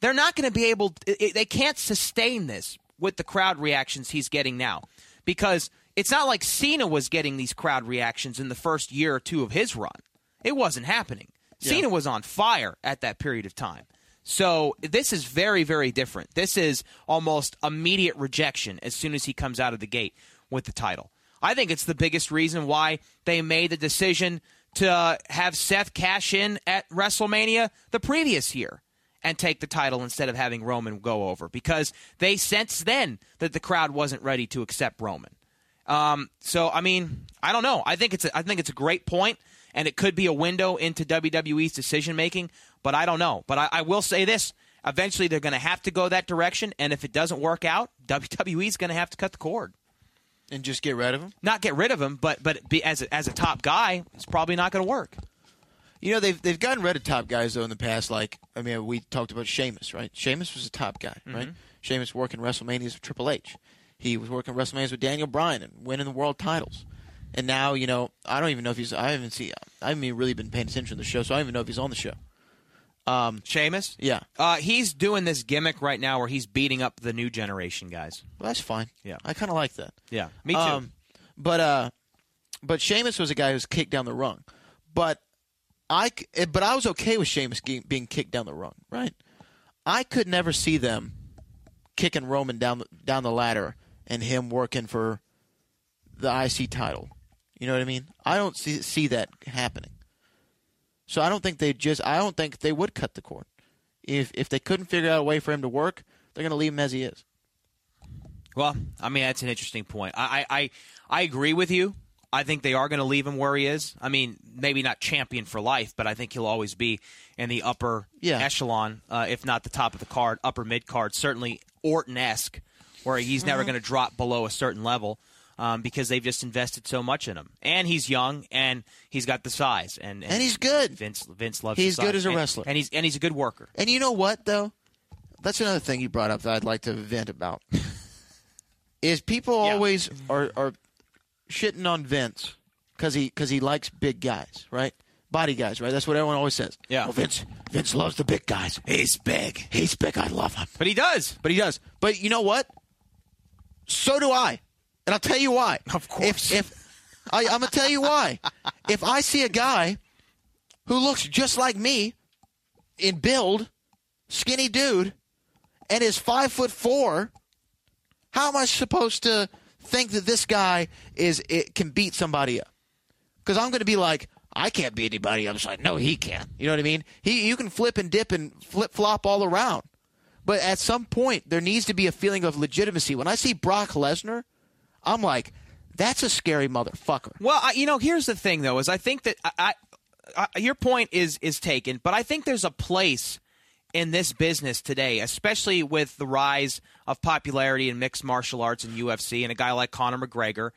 they're not going to be able they can't sustain this with the crowd reactions he's getting now because it's not like Cena was getting these crowd reactions in the first year or two of his run. It wasn't happening. Cena was on fire at that period of time. So this is very, very different. This is almost immediate rejection as soon as he comes out of the gate with the title. I think it's the biggest reason why they made the decision to have Seth cash in at WrestleMania the previous year and take the title instead of having Roman go over because they sensed then that the crowd wasn't ready to accept Roman. Um, so I mean, I don't know. I think it's a, I think it's a great point, and it could be a window into WWE's decision making. But I don't know. But I, I will say this: eventually, they're going to have to go that direction, and if it doesn't work out, <laughs> WWE's going to have to cut the cord. and just get rid of him. Not get rid of him, but but be, as a, as a top guy, it's probably not going to work. You know they've they've gotten rid of top guys though in the past. Like I mean, we talked about Sheamus, right? Sheamus was a top guy, right? Sheamus working WrestleManias with Triple H. He was working WrestleManias with Daniel Bryan and winning the world titles. And now you know I don't even know if he's. I haven't seen. I haven't really been paying attention to the show, so I don't even know if he's on the show. Um, Sheamus, Yeah, uh, he's doing this gimmick right now where he's beating up the new generation guys. well, that's fine. Yeah. I kind of like that. Yeah, me too. Um, but uh, but Sheamus was a guy who was kicked down the rung. But I but I was okay with Sheamus being kicked down the rung. Right. I could never see them kicking Roman down the, down the ladder and him working for the IC title. You know what I mean? I don't see see that happening. So I don't think they just. I don't think they would cut the cord. If if they couldn't figure out a way for him to work, they're going to leave him as he is. Well, I mean that's an interesting point. I I, I, agree with you. I think they are going to leave him where he is. I mean, maybe not champion for life, but I think he'll always be in the upper Yeah. echelon, uh, if not the top of the card, upper mid card, certainly Orton esque, where he's never Mm-hmm. going to drop below a certain level. Um, because they've just invested so much in him, and he's young, and he's got the size, and And he's good. Vince Vince loves. He's good as a wrestler. and he's and he's a good worker. And you know what though? That's another thing you brought up that I'd like to vent about. <laughs> is people Yeah. always are are shitting on Vince because he because he likes big guys, right? Body guys, right? That's what everyone always says. Yeah. Well, Vince Vince loves the big guys. He's big. He's big. I love him. But he does. But he does. But you know what? So do I, and I'll tell you why. Of course. If, if I, I'm gonna tell you why. <laughs> If I see a guy who looks just like me in build, skinny dude, and is five foot four, how am I supposed to think that this guy is it can beat somebody up? Because I'm going to be like, I can't beat anybody. I'm just like, no, he can. You know what I mean? He, you can flip and dip and flip flop all around. But at some point, there needs to be a feeling of legitimacy. When I see Brock Lesnar, I'm like, that's a scary motherfucker. Well, I, you know, here's the thing, though, is I think that I, I, your point is is taken, but I think there's a place in this business today, especially with the rise of popularity in mixed martial arts and UFC, and a guy like Conor McGregor,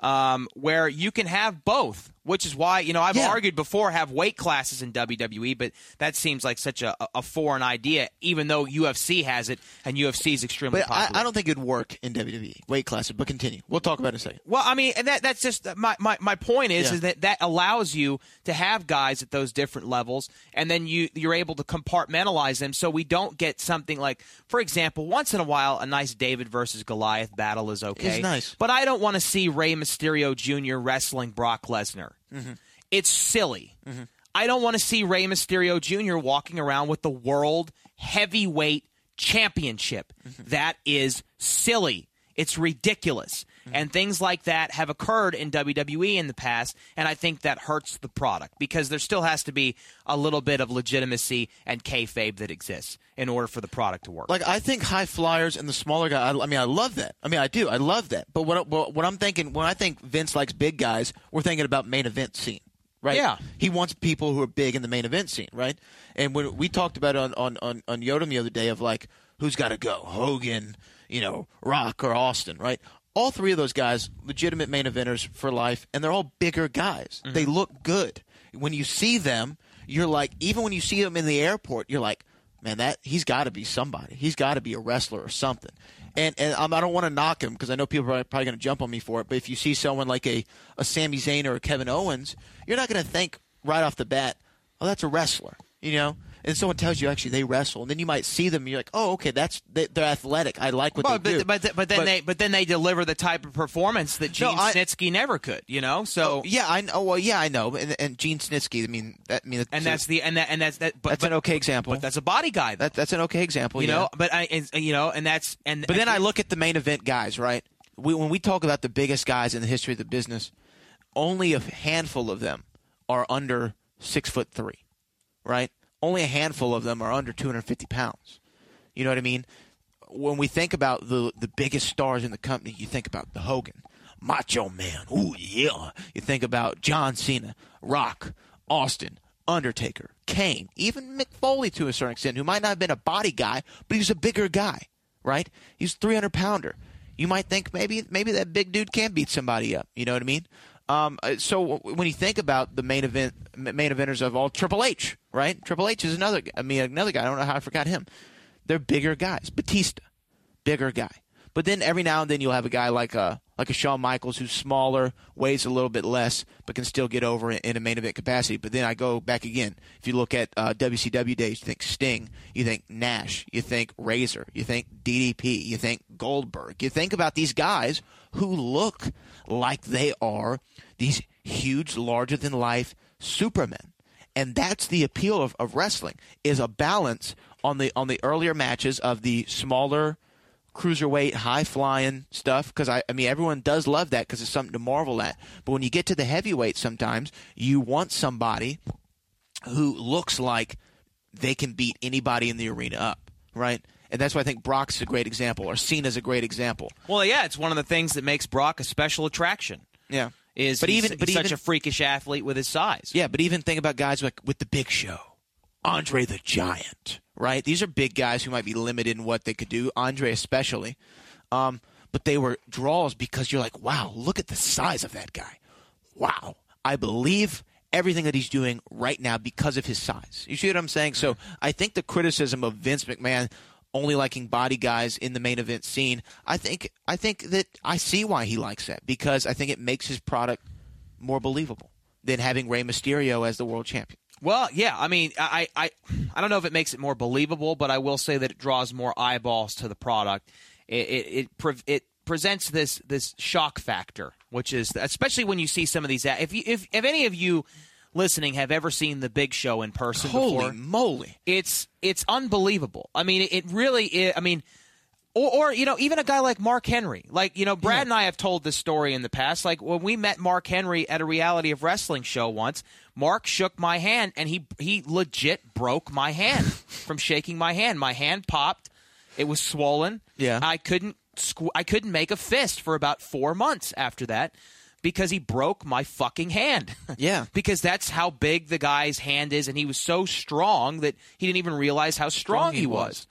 um, where you can have both. Which is why you know I've Yeah. argued before have weight classes in WWE, but that seems like such a, a foreign idea. Even though UFC has it, and UFC is extremely But I, popular. I don't think it'd work in WWE weight classes. But continue. We'll talk about it in a second. Well, I mean, and that that's just my my, my point is Yeah. is that that allows you to have guys at those different levels, and then you you're able to compartmentalize them, so we don't get something like, for example, once in a while, a nice David versus Goliath battle is okay. It's nice. but I don't want to see Rey Mysterio Jr. wrestling Brock Lesnar. Mm-hmm. It's silly. I don't want to see Rey Mysterio Jr. walking around with the world heavyweight championship. Mm-hmm. That is silly. It's ridiculous. Mm-hmm. And things like that have occurred in WWE in the past, and I think that hurts the product because there still has to be a little bit of legitimacy and kayfabe that exists in order for the product to work. Like I think high flyers and the smaller guy. I, I mean, I love that. I mean, I do. I love that. But what, what what I'm thinking when I think Vince likes big guys, we're thinking about main event scene, right? Yeah. He wants people who are big in the main event scene, right? And when we talked about it on on on, on Yodem the other day of like who's got to go, Hogan, you know, Rock or Austin, right? All three of those guys, legitimate main eventers for life, and they're all bigger guys. Mm-hmm. They look good. When you see them, you're like, even when you see them in the airport, you're like, man, that he's got to be somebody. He's got to be a wrestler or something. And and I don't want to knock him because I know people are probably going to jump on me for it. But if you see someone like a a Sami Zayn or a Kevin Owens, you're not going to think right off the bat, oh, that's a wrestler, you know. And someone tells you actually they wrestle, and then you might see them, and you're like, oh, okay, that's they, they're athletic. I like what Well, they do. but, but but then they but then they deliver the type of performance that No, Gene I- Snitsky never could, you know. So oh, yeah, I know. Oh, well, yeah, I know. And, and Gene Snitsky, I mean, that, I mean, and that's the and that and that's that. But, that's but, an okay example. But that's a body guy, that, that's an okay example. you yeah. know. But I, and, you know, and that's and But then I look at the main event guys, right? We, when we talk about the biggest guys in the history of the business, only a handful of them are under six foot three, right? Only a handful of them are under 250 pounds. You know what I mean? When we think about the the biggest stars in the company, you think about the Hogan, Macho Man, ooh yeah. You think about John Cena, Rock, Austin, Undertaker, Kane, even Mick Foley to a certain extent, who might not have been a body guy, but he's a bigger guy, right? He's 300 pounder. You might think maybe maybe that big dude can beat somebody up. You know what I mean? Um, uh, so when you think about the main event, main eventers of all, Triple H, right? Triple H is another. I mean, another guy. I don't know how I forgot him. They're bigger guys. Batista, bigger guy. But then every now and then you'll have a guy like a like a Shawn Michaels who's smaller, weighs a little bit less, but can still get over in, in a main event capacity. But then I go back again. If you look at uh, WCW days, you think Sting, you think Nash, you think Razor, you think DDP, you think Goldberg. You think about these guys who look like they are these huge, larger than life supermen. And that's the appeal of, of wrestling is a balance on the on the earlier matches of the smaller cruiserweight high flying stuff because I, I mean everyone does love that because it's something to marvel at. But when you get to the heavyweight sometimes you want somebody who looks like they can beat anybody in the arena up right and that's why I think Brock's a great example or Cena's a great example Well, yeah, it's one of the things that makes Brock a special attraction. yeah Is But he's, even- but such even- a freakish athlete with his size. Yeah, but even think about guys like with the Big Show, Andre the Giant, right? These are big guys who might be limited in what they could do. Andre especially, um, but they were draws because you're like, wow, look at the size of that guy. Wow, I believe everything that he's doing right now because of his size. You see what I'm saying? So I think the criticism of Vince McMahon only liking body guys in the main event scene, I think I think that I see why he likes that because I think it makes his product more believable than having Rey Mysterio as the world champion. Well, yeah. I mean, I, I, I don't know if it makes it more believable, but I will say that it draws more eyeballs to the product. It, it, it, it presents this this shock factor, which is especially when you see some of these. If you, if if any of you listening have ever seen the Big Show in person Holy before, moly! it's it's unbelievable. I mean, it really. Is, I mean, or, or you know, even a guy like Mark Henry. Like you know, Brad and I have told this story in the past. Like when we met Mark Henry at a Reality of Wrestling show once, Mark shook my hand and he he legit broke my hand <laughs> from shaking my hand. My hand popped. It was swollen. Yeah. I couldn't squ- I couldn't make a fist for about four months after that because he broke my fucking hand. <laughs> Yeah. because that's how big the guy's hand is, and he was so strong that he didn't even realize how strong, he he was. was.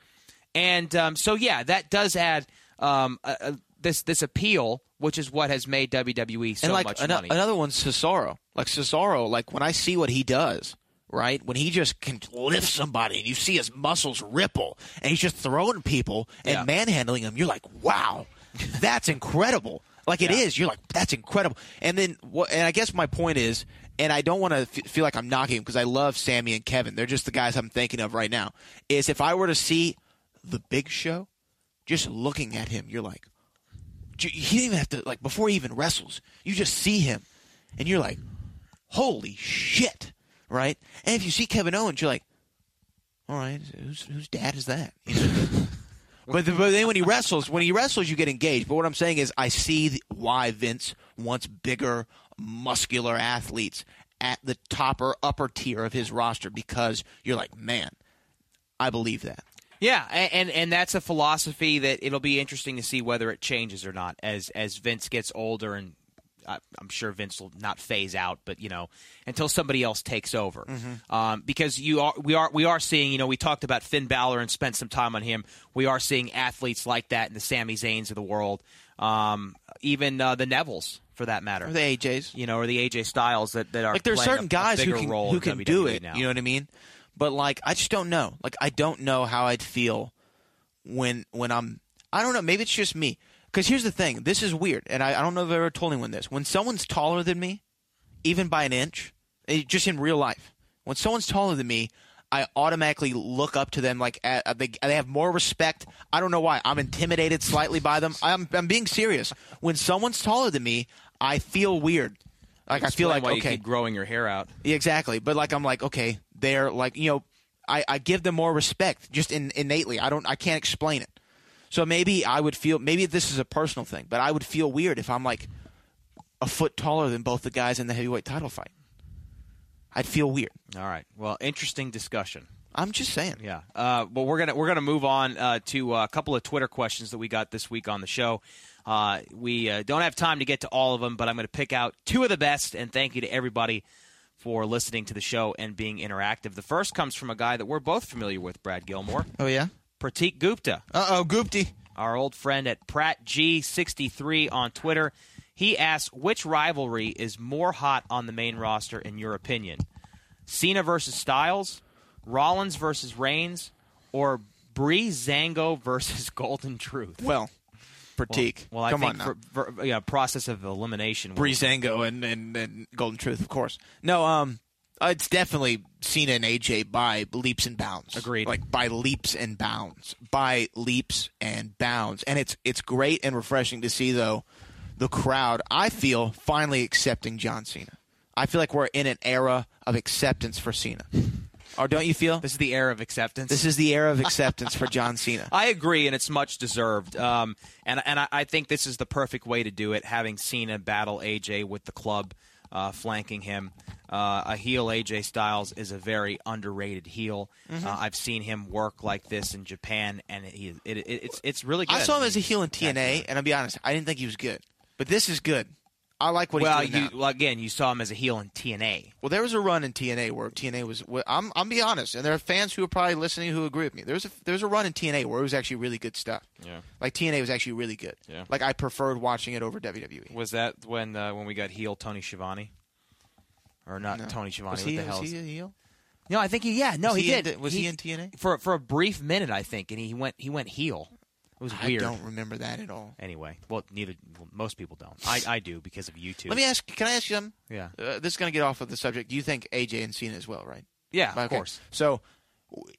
And um, so, yeah, that does add um, a, a, this this appeal, which is what has made WWE so and like much ano- money. another one's Cesaro. Like Cesaro, like when I see what he does, right? When he just can lift somebody and you see his muscles ripple and he's just throwing people and Yeah. manhandling them, you're like, wow, <laughs> that's incredible. Like it is. You're like, that's incredible. And then, what? And I guess my point is, and I don't want to f- feel like I'm knocking him because I love Sami and Kevin. They're just the guys I'm thinking of right now. Is if I were to see the Big Show, just looking at him, you're like, he didn't even have to like before he even wrestles. You just see him, and you're like, "Holy shit!" Right? And if you see Kevin Owens, you're like, "All right, whose whose dad is that?" You know? But, the, but then when he wrestles, when he wrestles, you get engaged. But what I'm saying is, I see why Vince wants bigger, muscular athletes at the top or upper tier of his roster because you're like, man, I believe that. Yeah, and and that's a philosophy that it'll be interesting to see whether it changes or not as as Vince gets older and I- I'm sure Vince will not phase out, but you know, until somebody else takes over, um, because you are we are we are seeing you know we talked about Finn Balor and spent some time on him. We are seeing athletes like that in the Sami Zayns of the world, um, even uh, the Nevilles for that matter, Or the AJs. you know, or the AJ Styles that that are like there's a- certain a guys who can role who can WWE do it. now. You know what I mean? But like, I just don't know. Like, I don't know how I'd feel when when I'm. I don't know. Maybe it's just me. Because here's the thing. This is weird, and I, I don't know if I've ever told anyone this. When someone's taller than me, even by an inch, eh, just in real life, when someone's taller than me. I automatically look up to them like uh, they, they have more respect. I don't know why. I'm intimidated slightly by them. I'm, I'm being serious. When someone's taller than me, I feel weird. Like I feel like okay, you keep growing your hair out. yeah, exactly. But like I'm like, okay, they're like, you know, I, I give them more respect just in, innately. I don't I can't explain it. So maybe I would feel maybe this is a personal thing, but I would feel weird if I'm like a foot taller than both the guys in the heavyweight title fight. I'd feel weird. All right. Well, interesting discussion. I'm just saying. Yeah. Uh, well, we're gonna we're gonna move on uh, to a couple of Twitter questions that we got this week on the show. Uh, we uh, don't have time to get to all of them, but I'm going to pick out two of the best. And thank you to everybody for listening to the show and being interactive. The first comes from a guy that we're both familiar with, Brad Gilmore, Oh yeah. Pratik Gupta, Uh oh, Goopty. our old friend at Pratt G63 on Twitter. He asks, which rivalry is more hot on the main roster in your opinion? Cena versus Styles, Rollins versus Reigns, or Breezango versus <laughs> Golden Truth? Well, Pratik. Well, I Come think on for, for yeah, process of elimination. Breezango and, and, and Golden Truth, of course. No, um, uh, it's definitely Cena and AJ by leaps and bounds. Agreed. Like by leaps and bounds, by leaps and bounds, and it's it's great and refreshing to see though the crowd. I feel finally accepting John Cena. I feel like we're in an era of acceptance for Cena. <laughs> Or don't you feel? This is the era of acceptance. This is the era of acceptance for John Cena. <laughs> I agree, and it's much deserved. Um, and and I, I think this is the perfect way to do it. Having Cena battle AJ with the club uh, flanking him, uh, a heel AJ Styles is a very underrated heel. Mm-hmm. Uh, I've seen him work like this in Japan, and he it, it, it's it's really good. I saw him as a heel in TNA, and I'll be honest, I didn't think he was good. But this is good. I like what well, he's doing you now. well, again, you saw him as a heel in TNA. Well, there was a run in TNA where TNA was. I'm I'm be honest, and there are fans who are probably listening who agree with me. There was a there was a run in TNA where it was actually really good stuff. Yeah. Like TNA was actually really good. Yeah. Like I preferred watching it over WWE. Was that when uh, when we got heel Tony Schiavone? Or not No. Tony Schiavone? Was what he, the hell? was he a heel? No, I think he. Yeah, no, Was he, he did. the- was he in TNA? for for a brief minute? I think, and he went he went heel. It was I don't remember that at all. Anyway, well, neither well, most people don't. I, I do because of YouTube. Let me ask. Can I ask you something? Yeah. Uh, this is going to get off of the subject. You think AJ and Cena as well, right? Yeah, of course. So,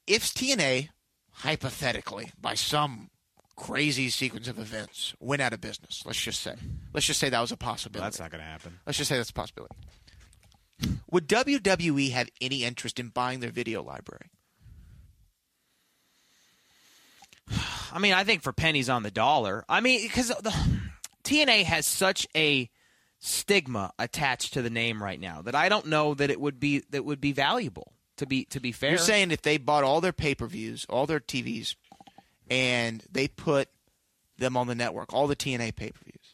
if TNA, hypothetically, by some crazy sequence of events, went out of business, let's just say, let's just say that was a possibility. That's not going to happen. Let's just say that's a possibility. Would WWE have any interest in buying their video library? I mean, I think for pennies on the dollar. I mean, because the TNA has such a stigma attached to the name right now that I don't know that it would be that would be valuable. To be to be fair, You're saying if they bought all their pay per views, all their TVs, and they put them on the network, all the TNA pay per views,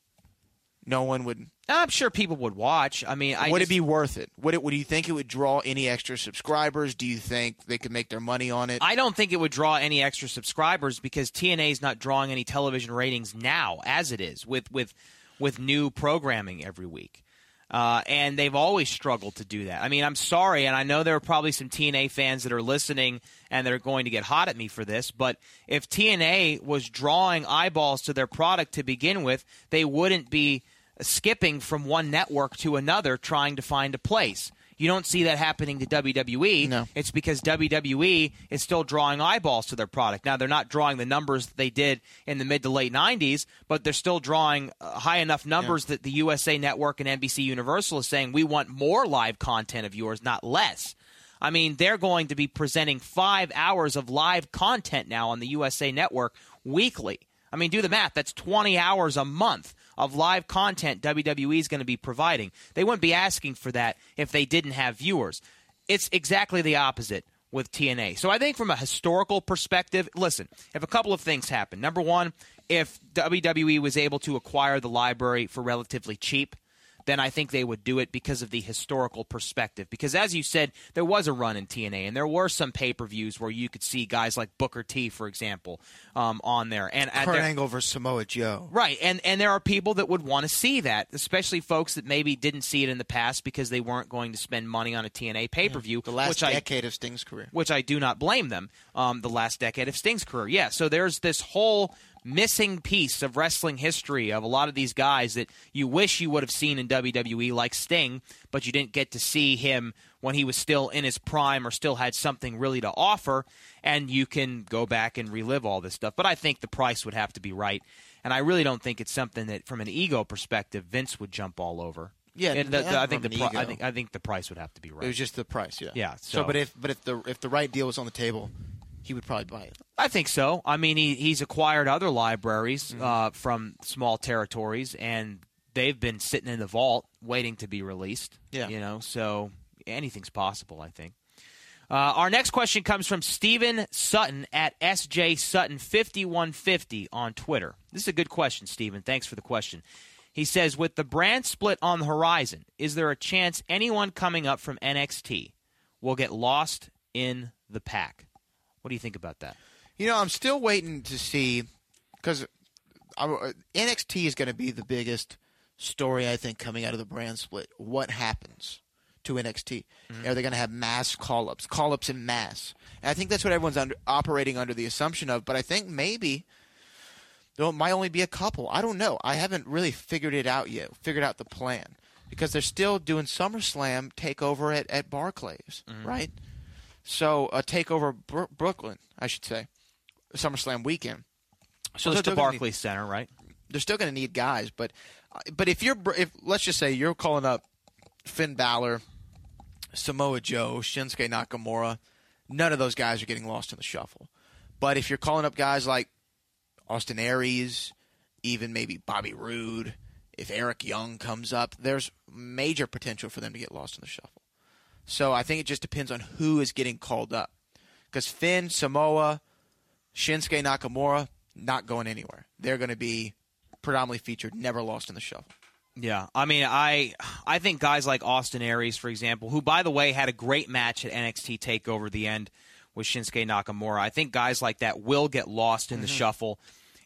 no one would. I'm sure people would watch. I mean, I would just- it be worth it? Would it? Would you think it would draw any extra subscribers? Do you think they could make their money on it? I don't think it would draw any extra subscribers because TNA is not drawing any television ratings now, as it is with with with new programming every week. Uh, and they've always struggled to do that. I mean, I'm sorry, and I know there are probably some TNA fans that are listening and they're going to get hot at me for this, but if TNA was drawing eyeballs to their product to begin with, they wouldn't be skipping from one network to another trying to find a place. You don't see that happening to WWE. No. It's because WWE is still drawing eyeballs to their product. Now, they're not drawing the numbers that they did in the mid to late 90s, but they're still drawing uh, high enough numbers that the USA Network and NBC Universal is saying, we want more live content of yours, not less. I mean, they're going to be presenting five hours of live content now on the USA Network weekly. I mean, do the math. That's 20 hours a month of live content WWE is going to be providing. They wouldn't be asking for that if they didn't have viewers. It's exactly the opposite with TNA. So I think from a historical perspective, listen, if a couple of things happen. Number one, if WWE was able to acquire the library for relatively cheap, then I think they would do it because of the historical perspective. Because as you said, there was a run in TNA, and there were some pay per views where you could see guys like Booker T, for example, um, on there. And at Kurt their- Angle versus Samoa Joe. Right, and and there are people that would want to see that, especially folks that maybe didn't see it in the past because they weren't going to spend money on a TNA pay per view. The last which I decade of Sting's career. which I do not blame them. Um, the last decade of Sting's career, yeah. So there's this whole missing piece of wrestling history of a lot of these guys that you wish you would have seen in WWE, like Sting, but you didn't get to see him when he was still in his prime or still had something really to offer. And you can go back and relive all this stuff. But I think the price would have to be right. And I really don't think it's something that, from an ego perspective, Vince would jump all over. Yeah, And the- the- I think the pri- I think I think the price would have to be right. It was just the price, yeah. Yeah, So, so- but if but if the if the right deal was on the table, he would probably buy it. I think so. I mean, he, he's acquired other libraries Mm-hmm. uh, from small territories, and they've been sitting in the vault waiting to be released. Yeah. you know, so anything's possible. I think. Uh, our next question comes from Steven Sutton at SJ Sutton fifty one fifty on Twitter. This is a good question, Steven. Thanks for the question. He says, with the brand split on the horizon, is there a chance anyone coming up from NXT will get lost in the pack? What do you think about that? You know, I'm still waiting to see because uh, NXT is going to be the biggest story I think coming out of the brand split. What happens to NXT? Mm-hmm. Are they going to have mass call ups, call ups in mass? And I think that's what everyone's under, operating under the assumption of. But I think maybe there might only be a couple. I don't know. I haven't really figured it out yet. Figured out the plan because they're still doing SummerSlam takeover at at Barclays, mm-hmm. right? So uh, a takeover Bro- Brooklyn, I should say, SummerSlam weekend. So it's the Barclays Center, right? they're still going to need guys, but uh, but if you're if let's just say you're calling up Finn Balor, Samoa Joe, Shinsuke Nakamura, none of those guys are getting lost in the shuffle. But if you're calling up guys like Austin Aries, even maybe Bobby Roode, if Eric Young comes up, there's major potential for them to get lost in the shuffle. So I think it just depends on who is getting called up. Because Finn, Samoa, Shinsuke Nakamura, not going anywhere. They're going to be predominantly featured, never lost in the shuffle. Yeah, I mean, I I think guys like Austin Aries, for example, who by the way had a great match at NXT Takeover the end with Shinsuke Nakamura. I think guys like that will get lost in mm-hmm. the shuffle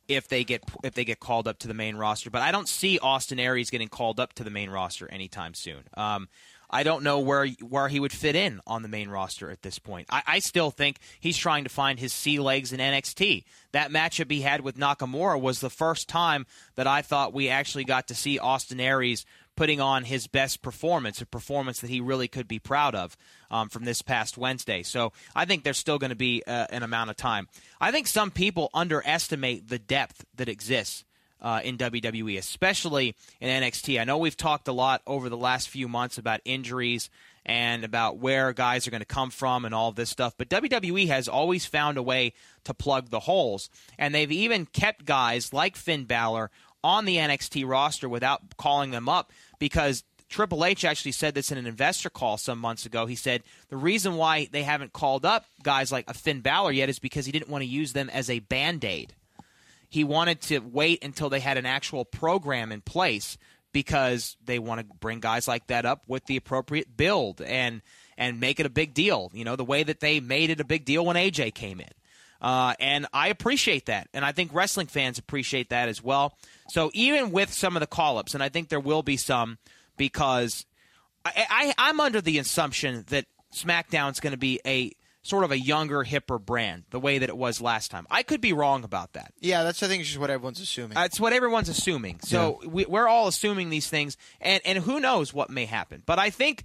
if they get if they get called up to the main roster. But I don't see Austin Aries getting called up to the main roster anytime soon. Um, I don't know where where he would fit in on the main roster at this point. I, I still think he's trying to find his sea legs in NXT. That matchup he had with Nakamura was the first time that I thought we actually got to see Austin Aries putting on his best performance, a performance that he really could be proud of um, from this past Wednesday. So I think there's still going to be uh, an amount of time. I think some people underestimate the depth that exists uh, in WWE, especially in NXT. I know we've talked a lot over the last few months about injuries and about where guys are going to come from and all this stuff, but WWE has always found a way to plug the holes. And they've even kept guys like Finn Balor on the NXT roster without calling them up because Triple H actually said this in an investor call some months ago. He said the reason why they haven't called up guys like a Finn Balor yet is because he didn't want to use them as a band aid. He wanted to wait until they had an actual program in place because they want to bring guys like that up with the appropriate build and and make it a big deal. You know, the way that they made it a big deal when AJ came in. Uh, and I appreciate that. And I think wrestling fans appreciate that as well. So even with some of the call ups, and I think there will be some because I, I, I'm under the assumption that SmackDown's going to be a sort of a younger, hipper brand, the way that it was last time. I could be wrong about that. Yeah, that's I think it's just what everyone's assuming. That's what everyone's assuming. So yeah. we, we're all assuming these things, and and who knows what may happen. But I think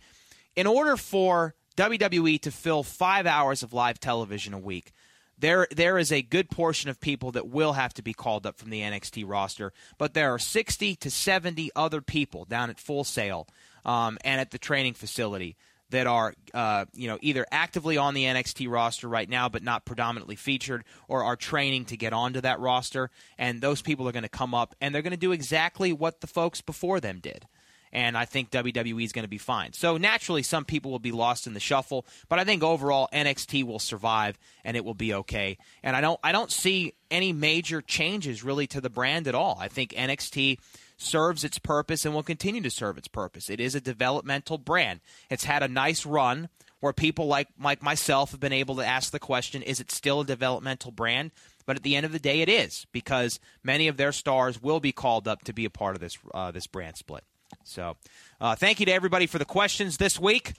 in order for WWE to fill five hours of live television a week, there there is a good portion of people that will have to be called up from the NXT roster, but there are 60 to 70 other people down at Full Sail um, and at the training facility that are uh, you know either actively on the NXT roster right now but not predominantly featured or are training to get onto that roster and those people are going to come up and they're going to do exactly what the folks before them did and I think WWE is going to be fine. So naturally, some people will be lost in the shuffle, but I think overall NXT will survive and it will be okay. And I don't I don't see any major changes really to the brand at all. I think NXT serves its purpose and will continue to serve its purpose. It is a developmental brand. It's had a nice run where people like, like myself have been able to ask the question is it still a developmental brand? But at the end of the day, it is because many of their stars will be called up to be a part of this uh, this brand split. So, uh, thank you to everybody for the questions this week.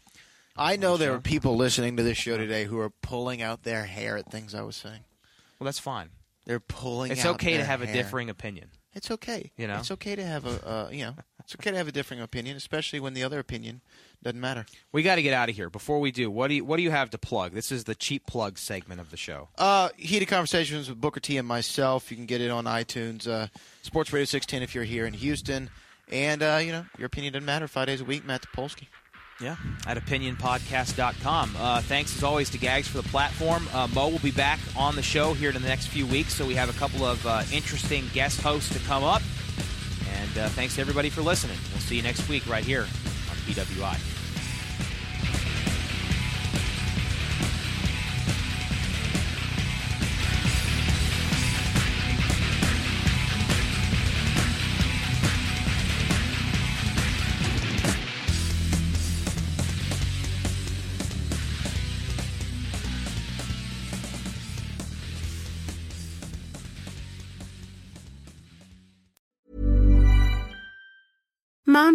I know there are people listening to this show today who are pulling out their hair at things I was saying. Well, that's fine. They're pulling. It's okay to have hair. a differing opinion. It's okay. You know, it's okay to have a uh, you know, it's okay to have a differing opinion, especially when the other opinion doesn't matter. We got to get out of here. Before we do, what do you what do you have to plug? This is the cheap plug segment of the show. Uh, heated conversations with Booker T and myself. You can get it on iTunes, uh, Sports Radio 610 if you're here in Houston, and uh, you know your opinion doesn't matter. Five days a week, Matt Topolsky. Yeah, at opinionpodcast.com. Uh, thanks as always to Gags for the platform. Uh, Mo will be back on the show here in the next few weeks, so we have a couple of uh, interesting guest hosts to come up. And uh, thanks to everybody for listening. We'll see you next week right here on PWI.